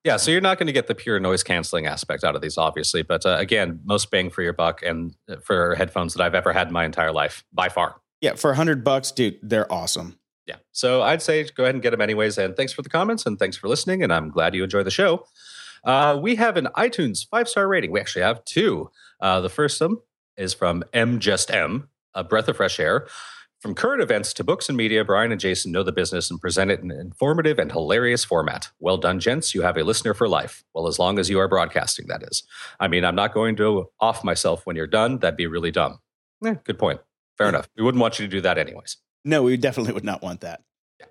Yeah, so you're not going to get the pure noise canceling aspect out of these, obviously. But uh, again, most bang for your buck and uh, for headphones that I've ever had in my entire life, by far. Yeah, for a hundred bucks, dude, they're awesome. Yeah. So I'd say go ahead and get them anyways. And thanks for the comments and thanks for listening. And I'm glad you enjoy the show. Uh, we have an iTunes five star rating. We actually have two. Uh, the first one is from M Just M, a breath of fresh air. From current events to books and media, Brian and Jason know the business and present it in an informative and hilarious format. Well done, gents. You have a listener for life. Well, as long as you are broadcasting, that is. I mean, I'm not going to off myself when you're done. That'd be really dumb. Eh, good point. Fair enough. We wouldn't want you to do that anyways. No, we definitely would not want that. Yeah.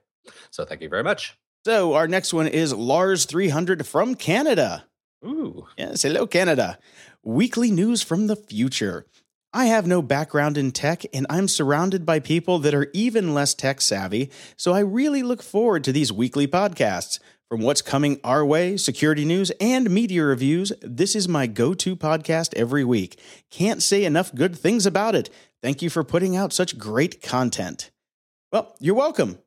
So thank you very much. So our next one is Lars 300 from Canada. Ooh. Yes, hello, Canada. Weekly news from the future. I have no background in tech, and I'm surrounded by people that are even less tech savvy, so I really look forward to these weekly podcasts. From what's coming our way, security news, and media reviews, this is my go to podcast every week. Can't say enough good things about it. Thank you for putting out such great content. Well, you're welcome.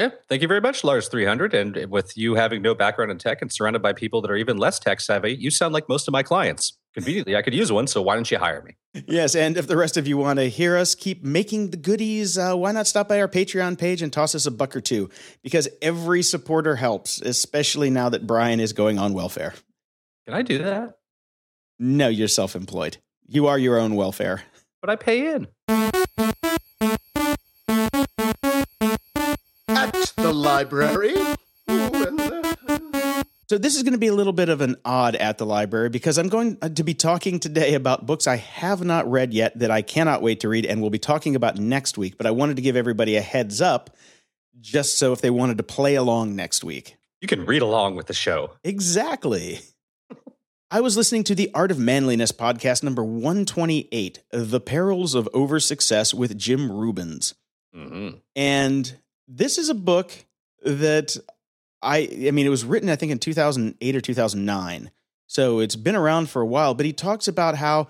Yeah, thank you very much, Lars 300. And with you having no background in tech and surrounded by people that are even less tech savvy, you sound like most of my clients. Conveniently, I could use one, so why don't you hire me? Yes, and if the rest of you want to hear us keep making the goodies, uh, why not stop by our Patreon page and toss us a buck or two? Because every supporter helps, especially now that Brian is going on welfare. Can I do that? No, you're self employed. You are your own welfare. But I pay in. Library. So this is going to be a little bit of an odd at the library because I'm going uh, to be talking today about books I have not read yet that I cannot wait to read and we'll be talking about next week, but I wanted to give everybody a heads up just so if they wanted to play along next week. You can read along with the show. Exactly. I was listening to the Art of Manliness podcast number 128, The Perils of Over Success with Jim Rubens. Mm-hmm. And this is a book that I I mean it was written I think in 2008 or 2009. So it's been around for a while, but he talks about how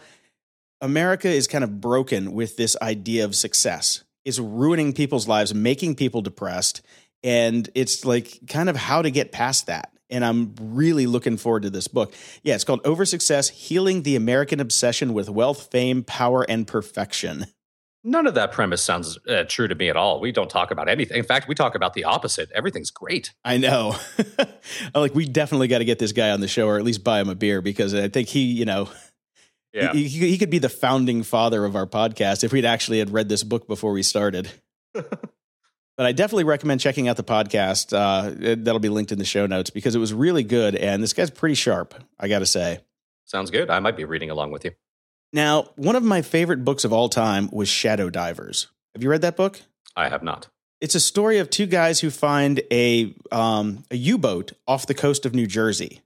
America is kind of broken with this idea of success. It's ruining people's lives, making people depressed, and it's like kind of how to get past that. And I'm really looking forward to this book. Yeah, it's called Over Success Healing the American Obsession with Wealth, Fame, Power, and Perfection. None of that premise sounds uh, true to me at all. We don't talk about anything. In fact, we talk about the opposite. Everything's great. I know. like we definitely got to get this guy on the show, or at least buy him a beer, because I think he, you know, yeah, he, he, he could be the founding father of our podcast if we'd actually had read this book before we started. but I definitely recommend checking out the podcast. Uh, that'll be linked in the show notes because it was really good, and this guy's pretty sharp. I got to say. Sounds good. I might be reading along with you. Now, one of my favorite books of all time was Shadow Divers. Have you read that book? I have not. It's a story of two guys who find a um, a U boat off the coast of New Jersey.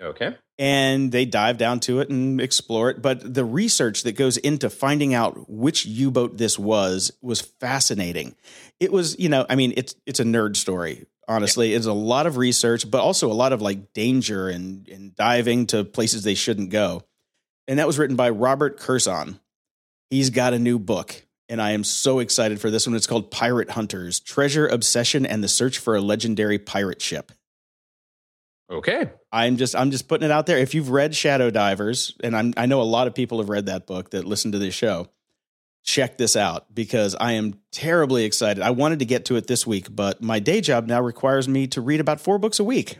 Okay. And they dive down to it and explore it. But the research that goes into finding out which U boat this was was fascinating. It was, you know, I mean, it's it's a nerd story. Honestly, yeah. it's a lot of research, but also a lot of like danger and and diving to places they shouldn't go and that was written by Robert Kurson. He's got a new book, and I am so excited for this one. It's called Pirate Hunters Treasure, Obsession, and the Search for a Legendary Pirate Ship. Okay. I'm just I'm just putting it out there. If you've read Shadow Divers, and I'm, I know a lot of people have read that book that listen to this show, check this out because I am terribly excited. I wanted to get to it this week, but my day job now requires me to read about four books a week.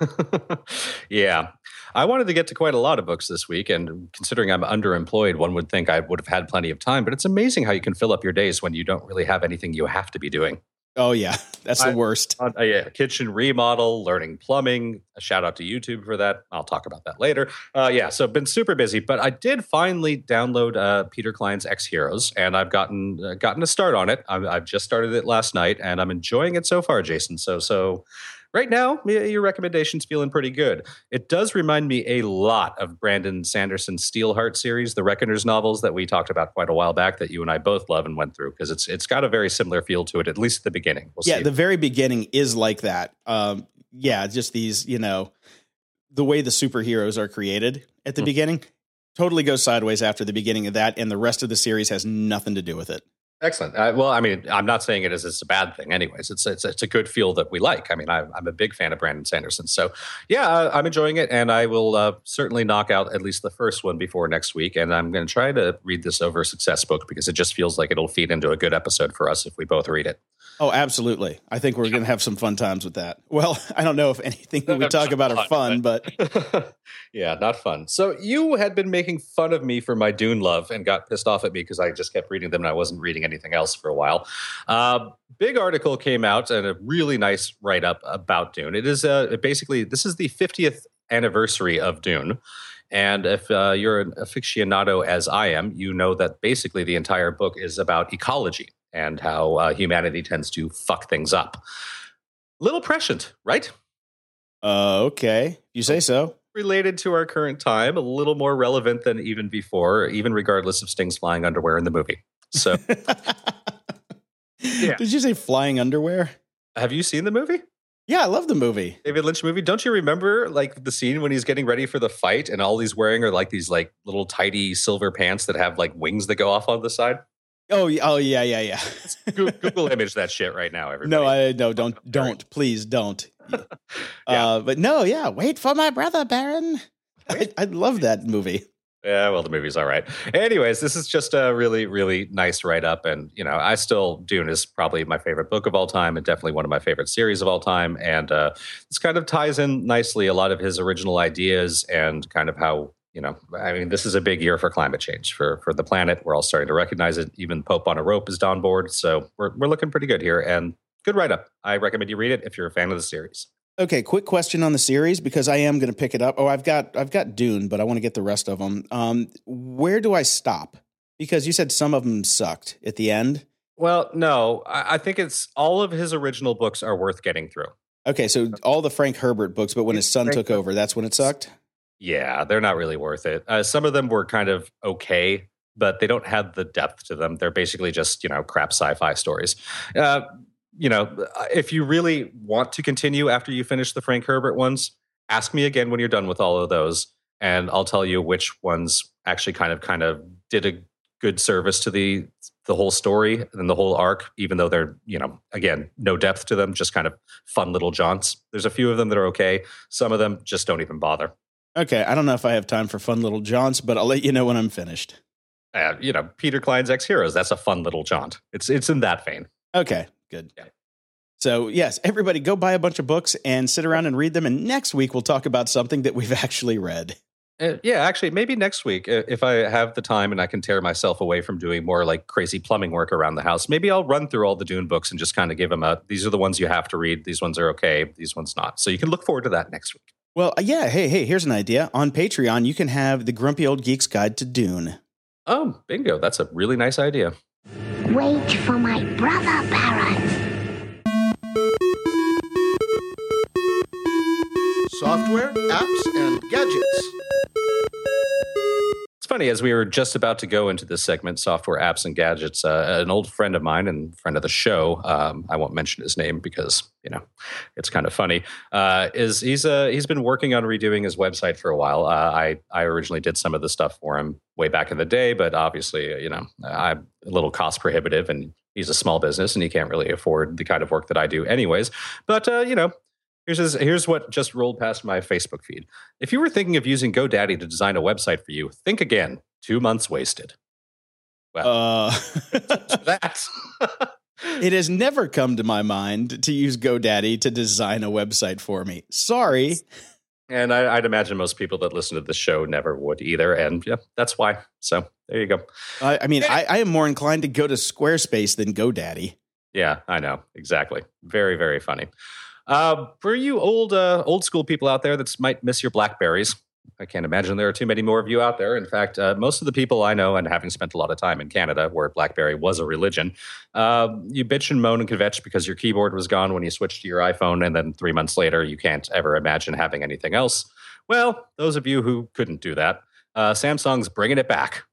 yeah. I wanted to get to quite a lot of books this week, and considering I'm underemployed, one would think I would have had plenty of time. But it's amazing how you can fill up your days when you don't really have anything you have to be doing. Oh yeah, that's the I- worst. Uh, yeah, kitchen remodel, learning plumbing. A shout out to YouTube for that. I'll talk about that later. Uh, yeah, so been super busy, but I did finally download uh, Peter Clines X Heroes, and I've gotten uh, gotten a start on it. I've, I've just started it last night, and I'm enjoying it so far, Jason. So so. Right now, your recommendation's feeling pretty good. It does remind me a lot of Brandon Sanderson's Steelheart series, the Reckoners novels that we talked about quite a while back, that you and I both love and went through because it's it's got a very similar feel to it, at least at the beginning. We'll yeah, the very beginning is like that. Um, yeah, just these, you know, the way the superheroes are created at the Hmm. beginning totally goes sideways after the beginning of that, and the rest of the series has nothing to do with it. Excellent. Uh, well, I mean, I'm not saying it as it's a bad thing. Anyways, it's it's it's a good feel that we like. I mean, I, I'm a big fan of Brandon Sanderson, so yeah, uh, I'm enjoying it, and I will uh, certainly knock out at least the first one before next week. And I'm going to try to read this over Success Book because it just feels like it'll feed into a good episode for us if we both read it. Oh, absolutely. I think we're going to have some fun times with that. Well, I don't know if anything that we talk about are fun, but yeah, not fun. So you had been making fun of me for my Dune love and got pissed off at me because I just kept reading them and I wasn't reading anything else for a while. Uh, big article came out and a really nice write up about Dune. It is uh, basically this is the 50th anniversary of Dune. And if uh, you're an aficionado as I am, you know that basically the entire book is about ecology and how uh, humanity tends to fuck things up. Little prescient, right? uh, okay. You say so. related to our current time, a little more relevant than even before, even regardless of Sting's flying underwear in the movie. So, Yeah. Did you say flying underwear? have you seen the movie? Yeah, I love the movie. David Lynch movie? Don't you remember like the scene when he's getting ready for the fight and all he's wearing are like these like little tidy silver pants that have like wings that go off on the side? Oh, yeah, oh yeah, yeah, yeah. Go- Google image that shit right now, everybody. no, I no, don't, don't, please, don't. uh, but no, yeah. Wait for my brother, Baron. I, I love that movie. Yeah, well, the movie's all right. Anyways, this is just a really, really nice write up. And, you know, I still, Dune is probably my favorite book of all time and definitely one of my favorite series of all time. And uh, this kind of ties in nicely a lot of his original ideas and kind of how, you know, I mean, this is a big year for climate change for, for the planet. We're all starting to recognize it. Even Pope on a Rope is on board. So we're, we're looking pretty good here. And good write up. I recommend you read it if you're a fan of the series. Okay, quick question on the series because I am going to pick it up. Oh, I've got I've got Dune, but I want to get the rest of them. Um, where do I stop? Because you said some of them sucked at the end. Well, no, I, I think it's all of his original books are worth getting through. Okay, so all the Frank Herbert books, but when his son Frank took over, that's when it sucked. Yeah, they're not really worth it. Uh, some of them were kind of okay, but they don't have the depth to them. They're basically just you know crap sci-fi stories. Uh, you know, if you really want to continue after you finish the Frank Herbert ones, ask me again when you're done with all of those, and I'll tell you which ones actually kind of kind of did a good service to the the whole story and the whole arc, even though they're you know again no depth to them, just kind of fun little jaunts. There's a few of them that are okay. Some of them just don't even bother. Okay, I don't know if I have time for fun little jaunts, but I'll let you know when I'm finished. uh, you know, Peter Clines X Heroes. That's a fun little jaunt. It's it's in that vein. Okay, good. Yeah. So, yes, everybody go buy a bunch of books and sit around and read them. And next week, we'll talk about something that we've actually read. Uh, yeah, actually, maybe next week, uh, if I have the time and I can tear myself away from doing more like crazy plumbing work around the house, maybe I'll run through all the Dune books and just kind of give them a. These are the ones you have to read. These ones are okay. These ones not. So you can look forward to that next week. Well, uh, yeah, hey, hey, here's an idea. On Patreon, you can have the Grumpy Old Geek's Guide to Dune. Oh, bingo! That's a really nice idea. Wait for my brother, Baron. Software, apps, and gadgets. Funny as we were just about to go into this segment, software, apps, and gadgets. Uh, an old friend of mine and friend of the show, um, I won't mention his name because you know it's kind of funny. Uh, is he's uh, he's been working on redoing his website for a while. Uh, I I originally did some of the stuff for him way back in the day, but obviously uh, you know I'm a little cost prohibitive and. He's a small business and he can't really afford the kind of work that I do, anyways. But uh, you know, Here's, his, here's what just rolled past my Facebook feed. If you were thinking of using GoDaddy to design a website for you, think again. Two months wasted. Uh, that. it has never come to my mind to use GoDaddy to design a website for me. Sorry. and I, I'd imagine most people that listen to the show never would either. And yeah, that's why. So there you go. I, I mean, I, I am more inclined to go to Squarespace than GoDaddy. Yeah, I know exactly. Very, very funny. Uh, for you old, uh, old school people out there that might miss your Blackberries, I can't imagine there are too many more of you out there. In fact, uh, most of the people I know, and having spent a lot of time in Canada where BlackBerry was a religion, uh, you bitch and moan and kvetch because your keyboard was gone when you switched to your iPhone, and then three months later, you can't ever imagine having anything else. Well, those of you who couldn't do that, uh, Samsung's bringing it back.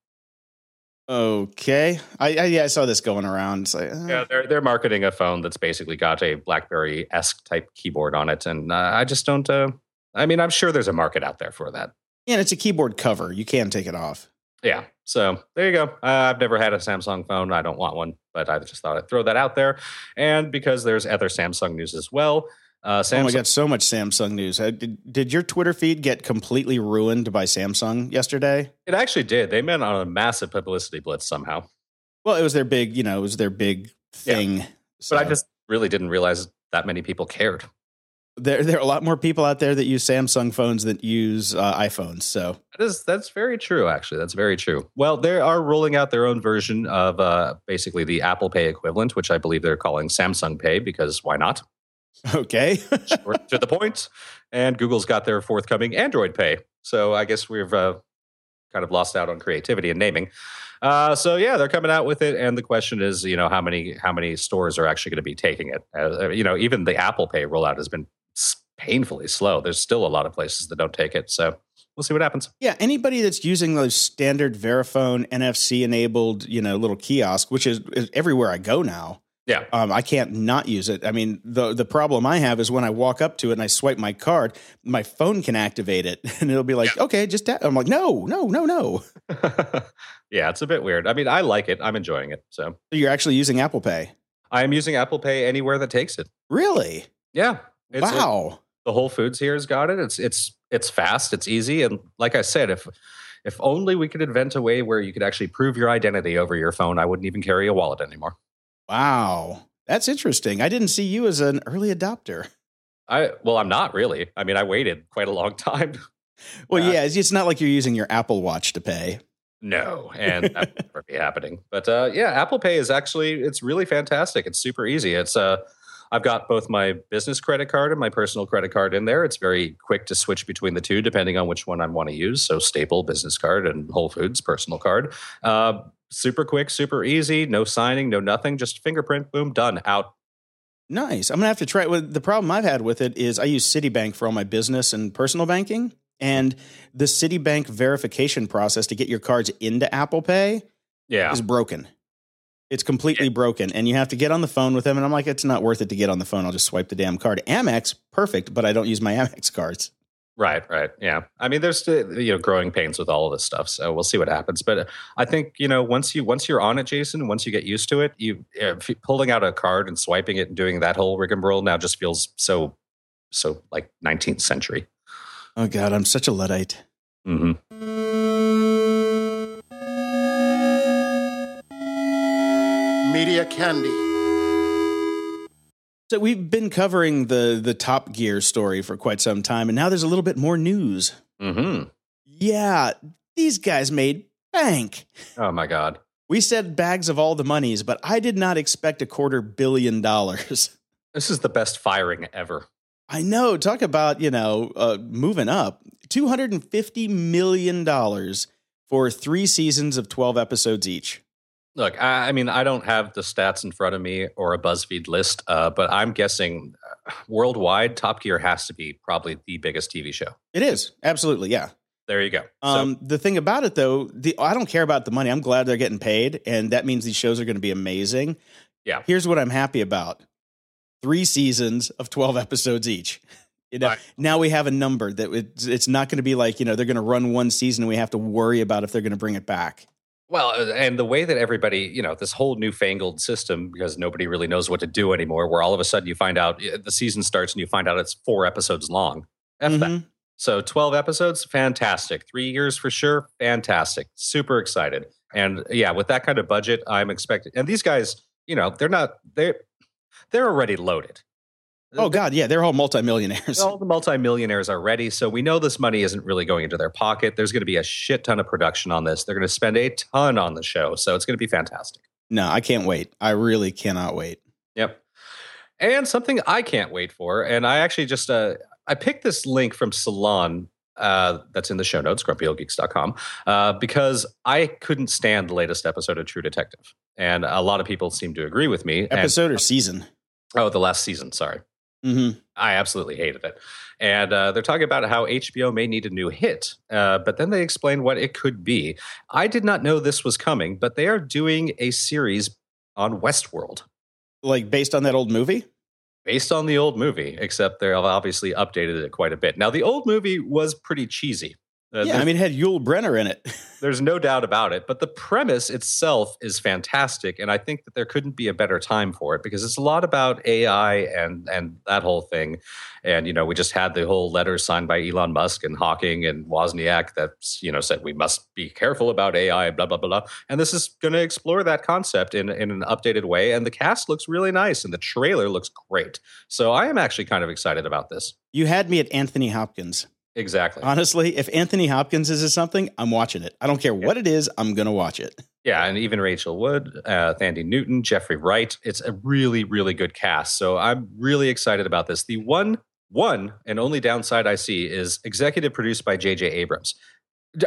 Okay, I, I yeah, I saw this going around. Like, uh, Yeah, they're they're marketing a phone that's basically got a BlackBerry esque type keyboard on it, and uh, I just don't. Uh, I mean, I'm sure there's a market out there for that. yeah, and it's a keyboard cover. You can take it off. Yeah, so there you go. Uh, I've never had a Samsung phone. I don't want one, but I just thought I'd throw that out there. And because there's other Samsung news as well, uh, Samsung. Oh my god, so much Samsung news. Uh, Did, did your Twitter feed get completely ruined by Samsung yesterday? It actually did. They went on a massive publicity blitz somehow, Well, it was their big, you know, it was their big thing. but I just really didn't realize that many people cared. there there are a lot more people out there that use Samsung phones than use uh, iPhones. So That is that's very true. Actually, that's very true. Well, they are rolling out their own version of uh, basically the Apple Pay equivalent, which I believe they're calling Samsung Pay because why not? Okay, Short to the point. And Google's got their forthcoming Android Pay. So I guess we've uh, kind of lost out on creativity and naming. Uh, so yeah, they're coming out with it, and the question is, you know, how many how many stores are actually going to be taking it? Uh, you know, even the Apple Pay rollout has been painfully slow. There's still a lot of places that don't take it. So we'll see what happens. yeah, anybody that's using those standard Verifone NFC enabled, you know, little kiosk, which is, is everywhere I go now. Yeah. Um, I can't not use it. I mean, the the problem I have is when I walk up to it and I swipe my card, my phone can activate it, and it'll be like, okay, just tap. I'm like, no, no, no, no. yeah, it's a bit weird. I mean, I like it. I'm enjoying it. So You're actually using Apple Pay, I'm using Apple Pay anywhere that takes it. really? Yeah. It's wow. the Whole Foods here has got it. It's it's it's fast, it's easy, and like I said, if if only we could invent a way where you could actually prove your identity over your phone, I wouldn't even carry a wallet anymore. Wow. That's interesting. I didn't see you as an early adopter. I well, I'm not really. I mean, I waited quite a long time. Well, Uh, yeah, it's, it's not like you're using your Apple Watch to pay. No, and that would never be happening. But uh, yeah, Apple Pay is actually it's really fantastic. It's super easy. It's uh, I've got both my business credit card and my personal credit card in there. It's very quick to switch between the two depending on which one I want to use. So staple business card and Whole Foods personal card. Uh, super quick, super easy. No signing, no nothing. Just fingerprint, boom, done, out. Nice. I'm gonna have to try. it. Well, the problem I've had with it is I use Citibank for all my business and personal banking, and the Citibank verification process to get your cards into Apple Pay Yeah, is broken. It's completely broken, and you have to get on the phone with them. And I'm like, it's not worth it to get on the phone. I'll just swipe the damn card. Amex, perfect, but I don't use my Amex cards. Right, right. Yeah. I mean, there's still, you know growing pains with all of this stuff, so we'll see what happens. But I think you know once you once you're on it, Jason, once you get used to it, you uh, pulling out a card and swiping it and doing that whole rigmarole now just feels so so like 19th century. Oh God, I'm such a luddite. hmm Media Candy. So we've been covering the the Top Gear story for quite some time, and now there's a little bit more news. hmm Yeah, these guys made bank. Oh my god. We said bags of all the monies, but I did not expect a quarter billion dollars. This is the best firing ever. I know. Talk about you know uh, moving up. Two hundred and fifty million dollars for three seasons of twelve episodes each. Look, I, I mean, I don't have the stats in front of me or a BuzzFeed list, uh, but I'm guessing uh, worldwide, Top Gear has to be probably the biggest TV show. It is absolutely yeah. There you go. So- Um, the thing about it though, the I don't care about the money. I'm glad they're getting paid, and that means these shows are going to be amazing. Yeah. Here's what I'm happy about: three seasons of 12 episodes each. You know, Right. now we have a number that it's, it's not going to be like you know they're going to run one season and we have to worry about if they're going to bring it back. Well, uh, and the way that everybody, you know, this whole newfangled system, because nobody really knows what to do anymore, where all of a sudden you find out uh, the season starts and you find out it's four episodes long. F that. Mhm. So 12 episodes, fantastic. Three years for sure, fantastic. Super excited. And yeah, with that kind of budget, I'm expecting. And these guys, you know, they're not they're they're already loaded. Oh God, yeah, they're all multimillionaires. All the multimillionaires are ready, so we know this money isn't really going into their pocket. There's going to be a shit ton of production on this. They're going to spend a ton on the show, so it's going to be fantastic. No, I can't wait. I really cannot wait. Yep. And something I can't wait for, and I actually just uh, I picked this link from Salon uh, that's in the show notes, grumpyoldgeeks.com, uh, because I couldn't stand the latest episode of True Detective. And a lot of people seem to agree with me. Episode and, or season? Oh, the last season, sorry. Mm-hmm. I absolutely hated it. And uh, they're talking about how HBO may need a new hit, uh, but then they explain what it could be. I did not know this was coming, but they are doing a series on Westworld. Like based on that old movie? Based on the old movie, except they've obviously updated it quite a bit. Now, the old movie was pretty cheesy. Uh, yeah, I mean, it had Yul Brynner in it. there's no doubt about it. But the premise itself is fantastic, and I think that there couldn't be a better time for it because it's a lot about AI and and that whole thing. And you know, we just had the whole letter signed by Elon Musk and Hawking and Wozniak that you know said we must be careful about AI. Blah blah blah. blah. And this is going to explore that concept in in an updated way. And the cast looks really nice, and the trailer looks great. So I am actually kind of excited about this. You had me at Anthony Hopkins. Exactly. Honestly, if Anthony Hopkins is something, I'm watching it. I don't care what it is, I'm going to watch it. Yeah, and even Rachel Wood, uh, Thandie Newton, Jeffrey Wright. It's a really, really good cast. So I'm really excited about this. The one, one and only downside I see is executive produced by J.J. Abrams.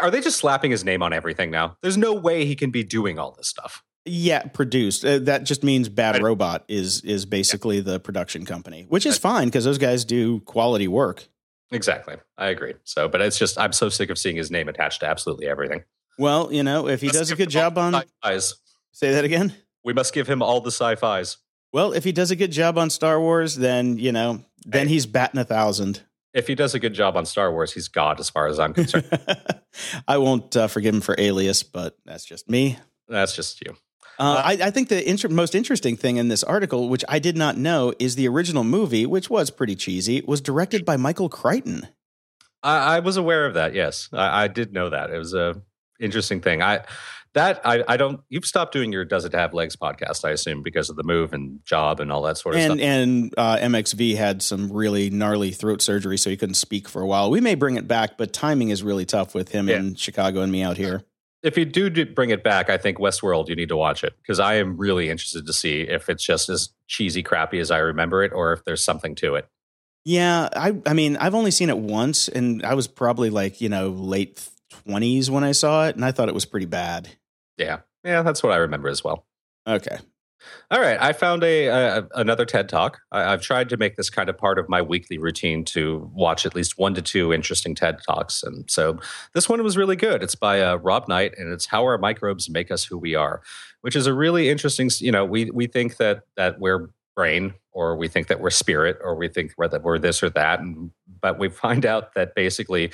Are they just slapping his name on everything now? There's no way he can be doing all this stuff. Yeah, produced. Uh, that just means Bad Robot is is basically yeah. the production company, which is fine because those guys do quality work. Exactly. I agree. So, but it's just I'm so sick of seeing his name attached to absolutely everything. Well, you know, if he Let's does a good job on sci-fis. Say that again? We must give him all the sci-fis. Well, if he does a good job on Star Wars, then, you know, then hey. he's batting a thousand. If he does a good job on Star Wars, he's God as far as I'm concerned. I won't uh, forgive him for Alias, but that's just me. That's just you. Uh, I, I, think the inter- most interesting thing in this article, which I did not know, is the original movie, which was pretty cheesy, was directed by Michael Crichton. I, I was aware of that. Yes, I, I, did know that. It was a interesting thing. I that I, I don't. You've stopped doing your "Does It Have Legs" podcast, I assume, because of the move and job and all that sort of and, stuff. And uh, MXV had some really gnarly throat surgery, so he couldn't speak for a while. We may bring it back, but timing is really tough with him yeah. in Chicago and me out here if you do, do bring it back, I think Westworld, you need to watch it because I am really interested to see if it's just as cheesy, crappy as I remember it, or if there's something to it. Yeah, I, I mean, I've only seen it once, and I was probably like you know late twenties when I saw it, and I thought it was pretty bad. Yeah, yeah, that's what I remember as well. Okay, all right, I found a, a another TED Talk. I, have tried to make this kind of part of my weekly routine to watch at least one to two interesting TED Talks, and so this one was really good. It's by uh, Rob Knight, and it's "How Our Microbes Make Us Who We Are," which is a really interesting. You know, we we think that that we're brain, or we think that we're spirit, or we think that we're this or that, and but we find out that basically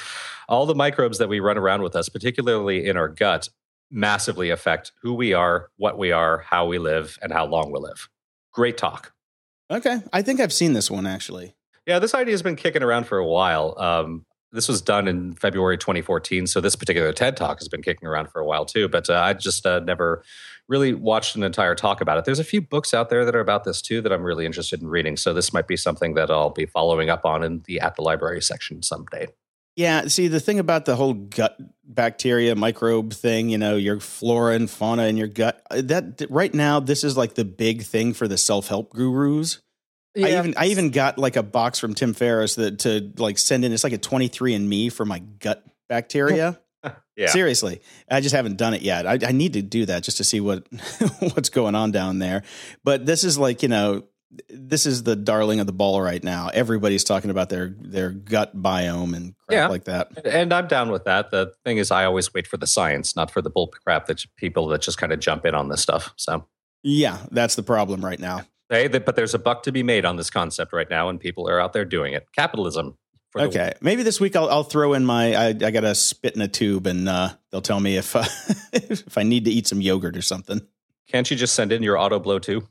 all the microbes that we run around with us, particularly in our gut, massively affect who we are, what we are, how we live, and how long we live. Great talk. Okay. I think I've seen this one actually. Yeah, this idea has been kicking around for a while. Um, this was done in February 2014, so this particular TED talk has been kicking around for a while too. But uh, I just uh, never really watched an entire talk about it. There's a few books out there that are about this too that I'm really interested in reading. So this might be something that I'll be following up on in the at the library section someday. Yeah, see the thing about the whole gut bacteria microbe thing, you know, your flora and fauna in your gut. Uh, that right now, this is like the big thing for the self help gurus. Yeah. I even I even got like a box from Tim Ferriss that to like send in. It's like a twenty three and Me for my gut bacteria. yeah, seriously, I just haven't done it yet. I, I need to do that just to see what what's going on down there. But this is like you know this is the darling of the ball right now. Everybody's talking about their their gut biome and crap yeah. like that. And I'm down with that. The thing is, I always wait for the science, not for the bull crap that people that just kind of jump in on this stuff. So yeah, that's the problem right now. But there's a buck to be made on this concept right now, and people are out there doing it. Capitalism. Okay, maybe this week I'll, I'll throw in my I, I got a spit in a tube, and uh, they'll tell me if uh, if I need to eat some yogurt or something. Can't you just send in your auto blow too?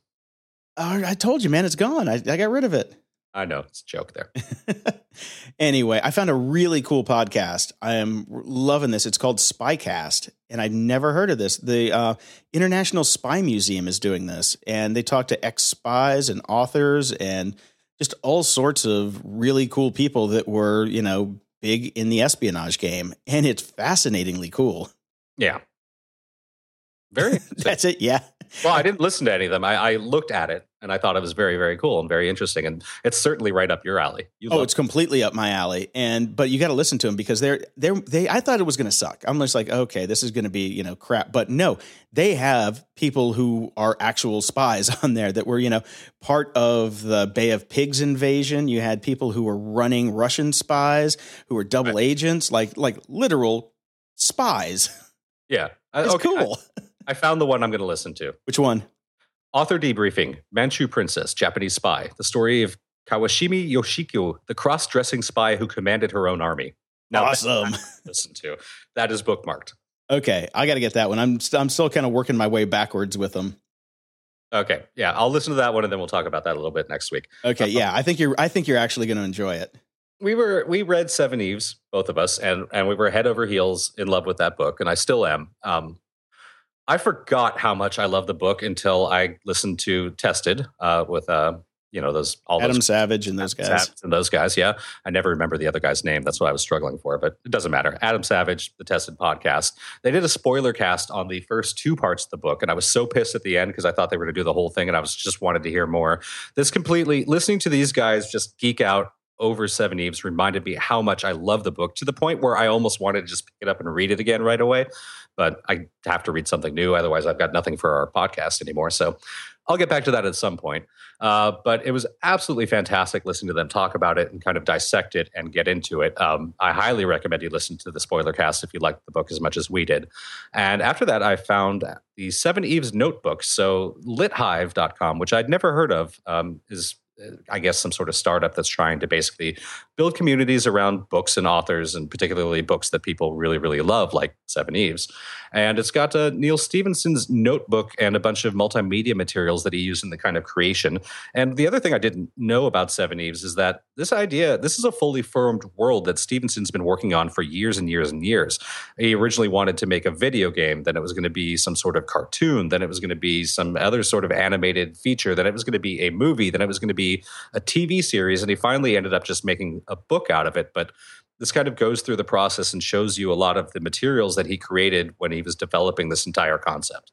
I told you, man, it's gone. I, I got rid of it. I know it's a joke there. anyway, I found a really cool podcast. I am loving this. It's called Spycast, and I'd never heard of this. The uh, International Spy Museum is doing this, and they talk to ex spies and authors and just all sorts of really cool people that were, you know, big in the espionage game. And it's fascinatingly cool. Yeah. Very. That's it. Yeah. Well, I didn't listen to any of them. I, I, looked at it and I thought it was very, very cool and very interesting. And it's certainly right up your alley. You oh, it's completely up my alley. And but you got to listen to them because they're they're they. I thought it was going to suck. I'm just like, okay, this is going to be you know crap. But no, they have people who are actual spies on there that were you know part of the Bay of Pigs invasion. You had people who were running Russian spies who were double right. agents, like like literal spies. Yeah, uh, it's okay. cool. I, I found the one I'm going to listen to. Which one? Author debriefing Manchu Princess, Japanese Spy, the story of Kawashima Yoshiko, the cross dressing spy who commanded her own army. Now, awesome. listen to. That is bookmarked. Okay, I got to get that one. I'm, st- I'm still kind of working my way backwards with them. Okay, yeah, I'll listen to that one and then we'll talk about that a little bit next week. Okay, yeah, I think you're I think you're actually going to enjoy it. We were we read Seveneves, both of us, and and we were head over heels in love with that book, and I still am. Um, I forgot how much I love the book until I listened to Tested uh, with uh, you know those all Adam those, Savage and those guys and those guys. Yeah, I never remember the other guy's name. That's what I was struggling for, but it doesn't matter. Adam Savage, the Tested podcast. They did a spoiler cast on the first two parts of the book, and I was so pissed at the end because I thought they were going to do the whole thing, and I was just wanted to hear more. This completely listening to these guys just geek out over Seveneves reminded me how much I love the book to the point where I almost wanted to just pick it up and read it again right away. But I have to read something new. Otherwise, I've got nothing for our podcast anymore. So I'll get back to that at some point. Uh, but it was absolutely fantastic listening to them talk about it and kind of dissect it and get into it. Um, I highly recommend you listen to the spoiler cast if you liked the book as much as we did. And after that, I found the Seveneves notebook. So lithive.com, which I'd never heard of, um, is I guess some sort of startup that's trying to basically build communities around books and authors, and particularly books that people really, really love, like Seveneves. And it's got uh, Neal Stephenson's notebook and a bunch of multimedia materials that he used in the kind of creation. And the other thing I didn't know about Seveneves is that this idea, this is a fully formed world that Stephenson's been working on for years and years and years. He originally wanted to make a video game, then it was going to be some sort of cartoon, then it was going to be some other sort of animated feature, then it was going to be a movie, then it was going to be a TV series. And he finally ended up just making a book out of it. But this kind of goes through the process and shows you a lot of the materials that he created when he was developing this entire concept.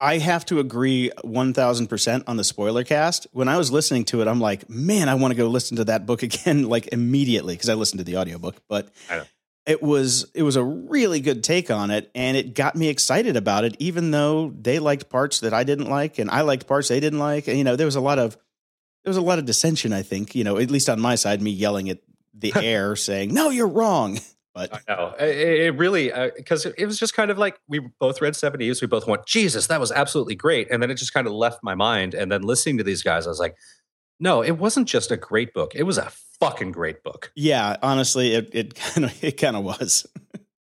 I have to agree 1000% on the spoiler cast. When I was listening to it, I'm like, man, I want to go listen to that book again, like immediately, because I listened to the audiobook. But it was it was a really good take on it and it got me excited about it even though they liked parts that I didn't like and I liked parts they didn't like and you know there was a lot of there was a lot of dissension I think you know at least on my side me yelling at the air saying, "No, you're wrong." But I know it, it really because uh, it was just kind of like we both read Seveneves. We both went, "Jesus, that was absolutely great," and then it just kind of left my mind. And then listening to these guys, I was like, "No, it wasn't just a great book; it was a fucking great book." Yeah, honestly, it it kind of it kind of was.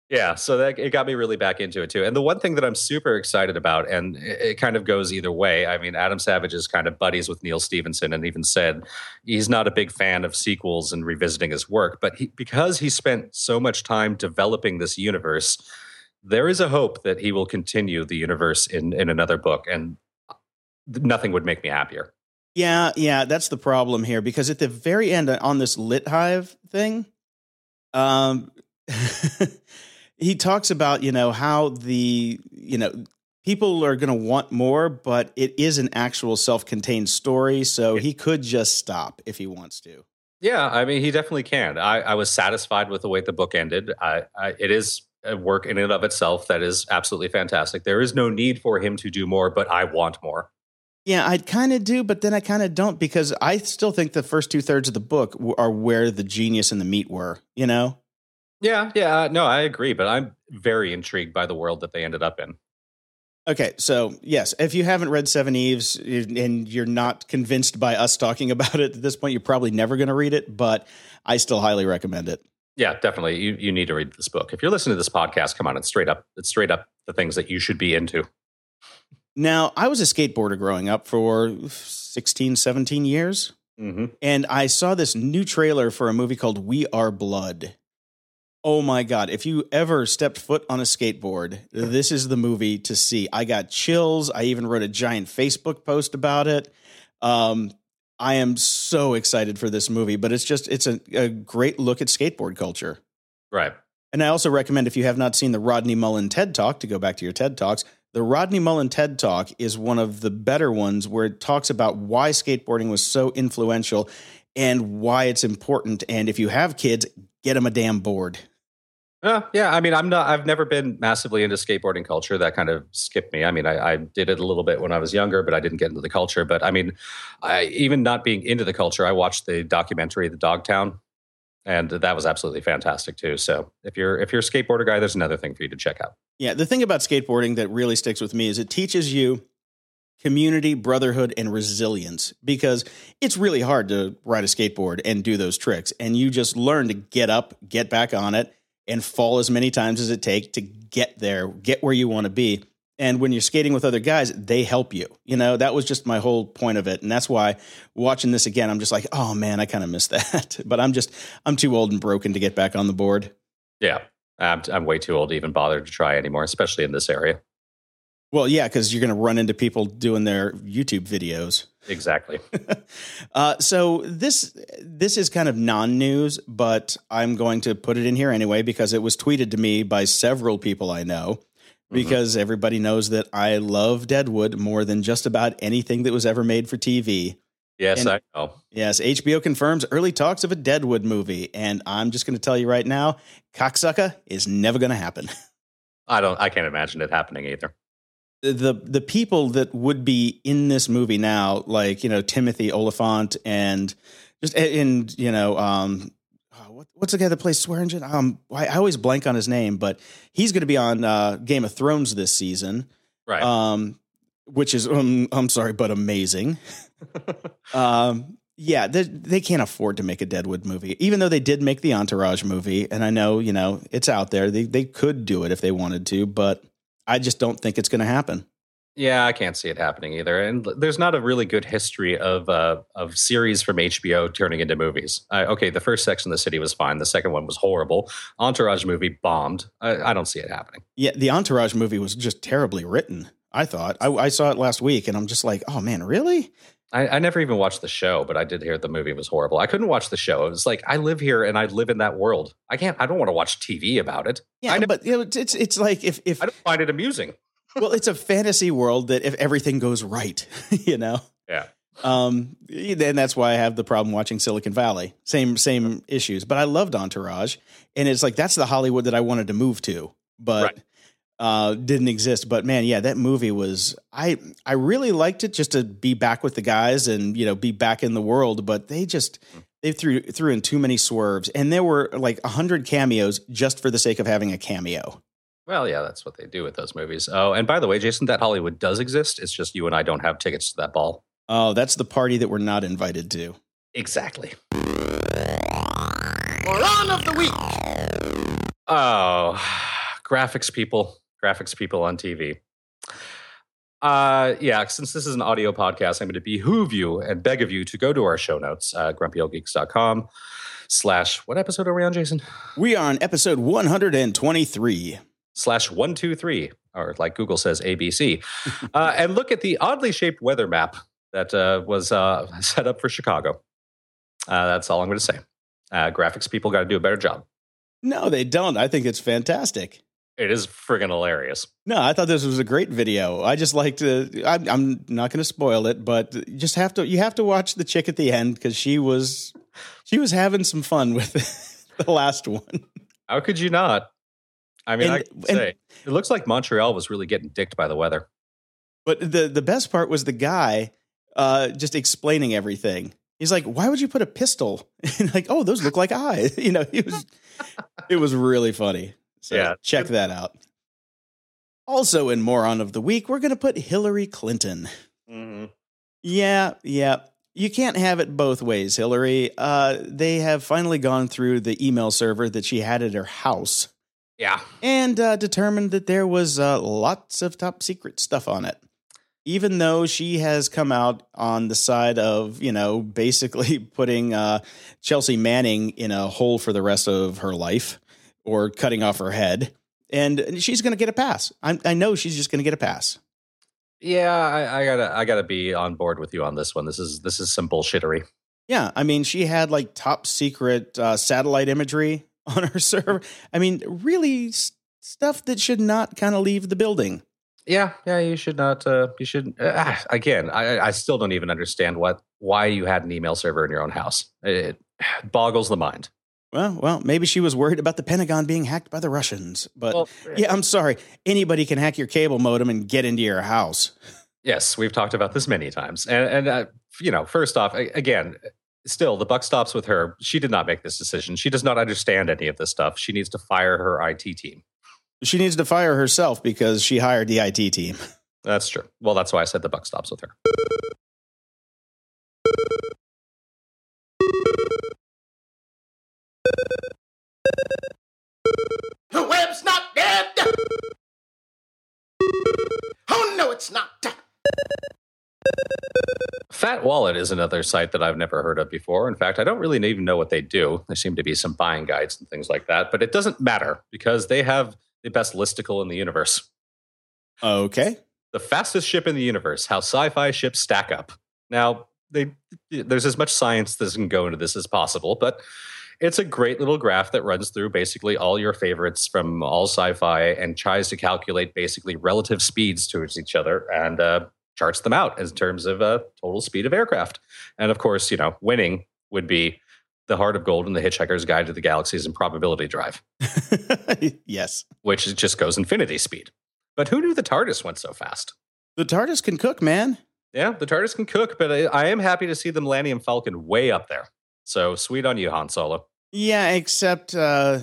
Yeah, so that it got me really back into it too. And the one thing that I'm super excited about, and it, it, kind of goes either way. I mean, Adam Savage is kind of buddies with Neal Stephenson, and even said he's not a big fan of sequels and revisiting his work, but he, because he spent so much time developing this universe, there is a hope that he will continue the universe in in another book, and nothing would make me happier. Yeah, yeah, that's the problem here because at the very end on this Lit Hive thing, um. he talks about you know how the you know people are going to want more but it is an actual self-contained story so he could just stop if he wants to. Yeah i mean he definitely can. I, I was satisfied with the way the book ended. I, I, it is a work in and of itself that is absolutely fantastic. There is no need for him to do more but i want more. Yeah, I kind of do, but then I kind of don't because I still think the first two thirds of the book are where the genius and the meat were. You know, yeah, yeah, no, I agree, but I'm very intrigued by the world that they ended up in. Okay, so yes, if you haven't read Seveneves and you're not convinced by us talking about it at this point, you're probably never going to read it, but I still highly recommend it. Yeah, definitely. You you need to read this book. If you're listening to this podcast, come on, it's straight up it's straight up the things that you should be into. Now, I was a skateboarder growing up for 16, 17 years. hmm and I saw this new trailer for a movie called We Are Blood. Oh my God. If you ever stepped foot on a skateboard, this is the movie to see. I got chills. I even wrote a giant Facebook post about it. Um, I am so excited for this movie, but it's just, it's a, a great look at skateboard culture. Right. And I also recommend if you have not seen the Rodney Mullen TED Talk to go back to your TED Talks. The Rodney Mullen TED Talk is one of the better ones where it talks about why skateboarding was so influential and why it's important. And if you have kids, get them a damn board. Uh, yeah, I mean, I'm not. I've never been massively into skateboarding culture. That kind of skipped me. I mean, I, I did it a little bit when I was younger, but I didn't get into the culture. But I mean, I, even not being into the culture, I watched the documentary, The Dogtown, and that was absolutely fantastic too. So if you're if you're a skateboarder guy, there's another thing for you to check out. Yeah, the thing about skateboarding that really sticks with me is it teaches you community, brotherhood, and resilience because it's really hard to ride a skateboard and do those tricks. And you just learn to get up, get back on it, and fall as many times as it takes to get there, get where you want to be. And when you're skating with other guys, they help you. You know, that was just my whole point of it. And that's why watching this again, I'm just like, oh man, I kind of missed that. but I'm just, I'm too old and broken to get back on the board. Yeah, I'm, I'm way too old to even bother to try anymore, especially in this area. Well, yeah, because you're going to run into people doing their YouTube videos. Exactly. uh, so this this is kind of non-news, but I'm going to put it in here anyway because it was tweeted to me by several people I know. Because everybody knows that I love Deadwood more than just about anything that was ever made for TV. Yes, And- I know. Yes, HBO confirms early talks of a Deadwood movie, and I'm just going to tell you right now, cocksucker is never going to happen. I don't. I can't imagine it happening either. The the people that would be in this movie now, like you know Timothy Olyphant and just and you know um oh, what, what's the guy that plays Swearengen? Um, I, I always blank on his name, but he's going to be on uh, Game of Thrones this season. Right. Um, which is um, I'm sorry, but amazing. um, yeah, they, they can't afford to make a Deadwood movie, even though they did make the Entourage movie, and I know you know it's out there. They they could do it if they wanted to, but I just don't think it's going to happen. Yeah, I can't see it happening either. And there's not a really good history of uh, of series from HBO turning into movies. I, okay, the first Sex in the City was fine. The second one was horrible. Entourage movie bombed. I, I don't see it happening. Yeah, the Entourage movie was just terribly written. I thought I, I saw it last week, and I'm just like, oh man, really? I, I never even watched the show, but I did hear the movie was horrible. I couldn't watch the show. It was like I live here and I live in that world. I can't. I don't want to watch TV about it. Yeah, I but you know, it's it's, it's like if if I don't find it amusing. well, it's a fantasy world that if everything goes right, you know. Yeah. Um, then that's why I have the problem watching Silicon Valley. Same same issues, but I loved Entourage, and it's like that's the Hollywood that I wanted to move to, but Right. Uh, didn't exist. But man, yeah, that movie was I I really liked it just to be back with the guys and you know be back in the world. But they just they threw threw in too many swerves, and there were like a hundred cameos just for the sake of having a cameo. Well, yeah, that's what they do with those movies. Oh, and by the way, Jason, that Hollywood does exist. It's just you and I don't have tickets to that ball. Oh, that's the party that we're not invited to. Exactly. Moron of the week. Oh, graphics people, graphics people on TV. Uh, yeah, since this is an audio podcast, I'm going to behoove you and beg of you to go to our show notes, uh, grumpyoldgeeks.com slash, what episode are we on, Jason? We are on episode 123. Slash 123, or like Google says, ABC. uh, and look at the oddly shaped weather map that uh, was uh, set up for Chicago. Uh, that's all I'm going to say. Uh, graphics people got to do a better job. No, they don't. I think it's fantastic. It is friggin' hilarious. No, I thought this was a great video. I just like to. I'm, I'm not going to spoil it, but you just have to. You have to watch the chick at the end because she was, she was having some fun with the last one. How could you not? I mean, And- I and- say it looks like Montreal was really getting dicked by the weather. But the the best part was the guy uh, just explaining everything. He's like, "Why would you put a pistol?" And like, "Oh, those look like eyes." You know, he was. it was really funny. So Yeah. check that out. Also, in moron of the week, we're going to put Hillary Clinton. Yeah, yeah. You can't have it both ways, Hillary. Uh, they have finally gone through the email server that she had at her house Yeah, and uh, determined that there was uh, lots of top secret stuff on it. even though she has come out on the side of, you know, basically putting uh, Chelsea Manning in a hole for the rest of her life or cutting off her head. And she's going to get a pass. I, I know she's just going to get a pass. Yeah, I, I, gotta I gotta be on board with you on this one. This is this is some bullshittery. Yeah, I mean, she had like top secret uh, satellite imagery on her server. I mean, really stuff that should not kind of leave the building. Yeah, yeah, you should not. Uh, you should uh, again. I, I still don't even understand what why you had an email server in your own house. It boggles the mind. Well, well, maybe she was worried about the Pentagon being hacked by the Russians. But well, yeah, I'm sorry. Anybody can hack your cable modem and get into your house. Yes, we've talked about this many times. And, and uh, you know, first off, again, still the buck stops with her. She did not make this decision. She does not understand any of this stuff. She needs to fire her IT team. She needs to fire herself because she hired the IT team. That's true. Well, that's why I said the buck stops with her. The web's not dead! Oh, no, it's not. Fat Wallet is another site that I've never heard of before. In fact, I don't really even know what they do. There seem to be some buying guides and things like that, but it doesn't matter because they have the best listicle in the universe. Okay. The fastest ship in the universe, how sci fi ships stack up. Now, they, there's as much science that can go into this as possible, but it's a great little graph that runs through basically all your favorites from all sci-fi and tries to calculate basically relative speeds towards each other and uh, charts them out in terms of uh, total speed of aircraft. And of course, you know, winning would be the Heart of Gold and the Hitchhiker's Guide to the Galaxy's Improbability Drive. yes, which just goes infinity speed. But who knew the TARDIS went so fast? The TARDIS can cook, man. Yeah, the TARDIS can cook, but I, I am happy to see the Millennium Falcon way up there. So sweet on you, Han Solo. Yeah, except uh,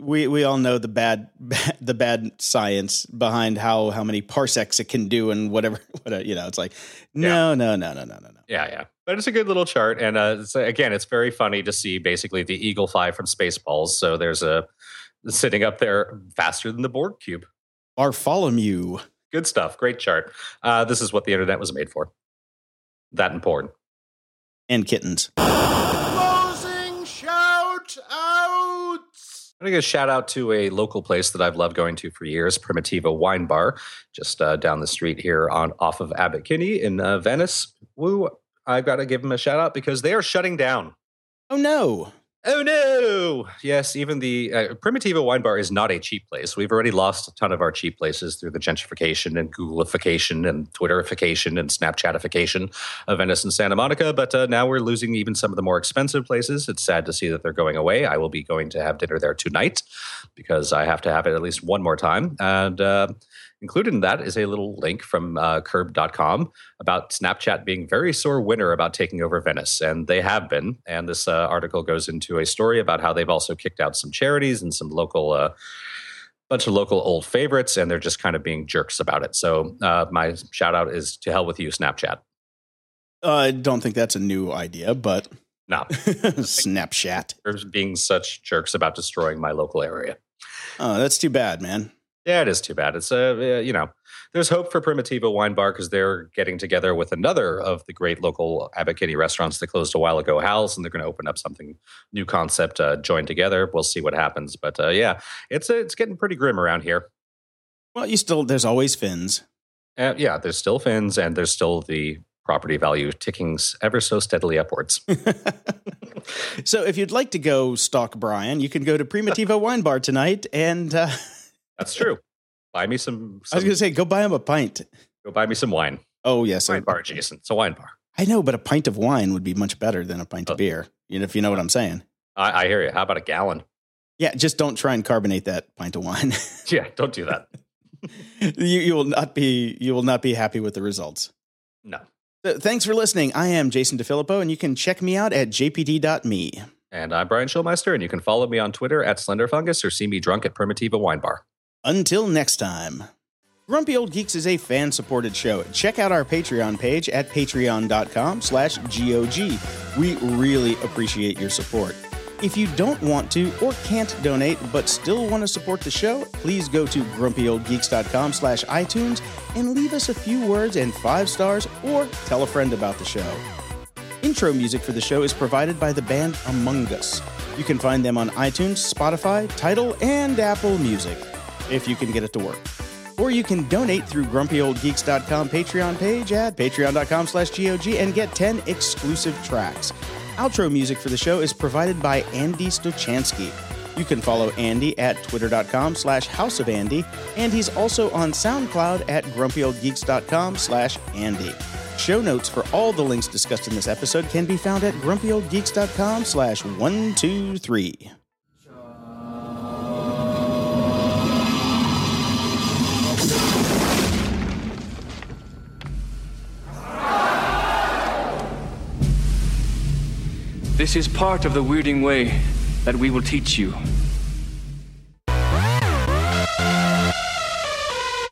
we we all know the bad, bad, the bad science behind how how many parsecs it can do and whatever. whatever you know, it's like no, yeah. no, no, no, no, no, no. Yeah, yeah. But it's a good little chart, and uh, it's, again, it's very funny to see basically the Eagle Five from Spaceballs. So there's a sitting up there faster than the Borg cube. Our follow Bartholomew. Good stuff. Great chart. Uh, this is what the internet was made for. That and porn. And kittens. I'm going to give a shout out to a local place that I've loved going to for years, Primitiva Wine Bar, just uh, down the street here on off of Abbot Kinney in uh, Venice. Woo! I've got to give them a shout out because they are shutting down. Oh no! Oh no! Yes, even the uh, Primitiva Wine Bar is not a cheap place. We've already lost a ton of our cheap places through the gentrification and Googleification and Twitterification and Snapchatification of Venice and Santa Monica. But uh, now we're losing even some of the more expensive places. It's sad to see that they're going away. I will be going to have dinner there tonight because I have to have it at least one more time. And uh, Included in that is a little link from uh, curb.com about Snapchat being very sore winner about taking over Venice. And they have been. And this uh, article goes into a story about how they've also kicked out some charities and some local. Uh, bunch of local old favorites and they're just kind of being jerks about it so uh, my shout out is to hell with you snapchat uh, i don't think that's a new idea but no snapchat being such jerks about destroying my local area oh that's too bad man yeah, it is too bad. It's a uh, you know, there's hope for Primitiva Wine Bar because they're getting together with another of the great local Abbot restaurants that closed a while ago, Hal's, and they're going to open up something new concept uh, joined together. We'll see what happens, but uh, yeah, it's uh, it's getting pretty grim around here. Well, you still there's always fins. Uh, yeah, there's still fins, and there's still the property value ticking ever so steadily upwards. so, if you'd like to go stalk Brian, you can go to Primitiva Wine Bar tonight and. Uh, that's true. buy me some, some, I was going to say, go buy him a pint. Go buy me some wine. Oh yes, wine bar, Jason. It's a wine bar. I know, but a pint of wine would be much better than a pint oh. of beer. You know, if you know what I'm saying. I, I hear you. How about a gallon? Yeah, just don't try and carbonate that pint of wine. yeah, don't do that. you, you will not be you will not be happy with the results. No. So, thanks for listening. I am Jason DeFilippo, and you can check me out at jpd.me. And I'm Brian Schulmeister, and you can follow me on Twitter at SlenderFungus or see me drunk at Primitiva Wine Bar. Until next time. Grumpy Old Geeks is a fan-supported show. Check out our Patreon page at patreon.com slash GOG. We really appreciate your support. If you don't want to or can't donate but still want to support the show, please go to grumpyoldgeeks.com slash iTunes and leave us a few words and five stars or tell a friend about the show. Intro music for the show is provided by the band Among Us. You can find them on iTunes, Spotify, Tidal, and Apple Music, if you can get it to work. Or you can donate through grumpyoldgeeks.com Patreon page at patreon.com slash GOG and get 10 exclusive tracks. Outro music for the show is provided by Andy Stochansky. You can follow Andy at twitter.com slash House of Andy, and he's also on SoundCloud at grumpyoldgeeks.com slash Andy. Show notes for all the links discussed in this episode can be found at grumpyoldgeeks.com slash 123. This is part of the weirding way that we will teach you.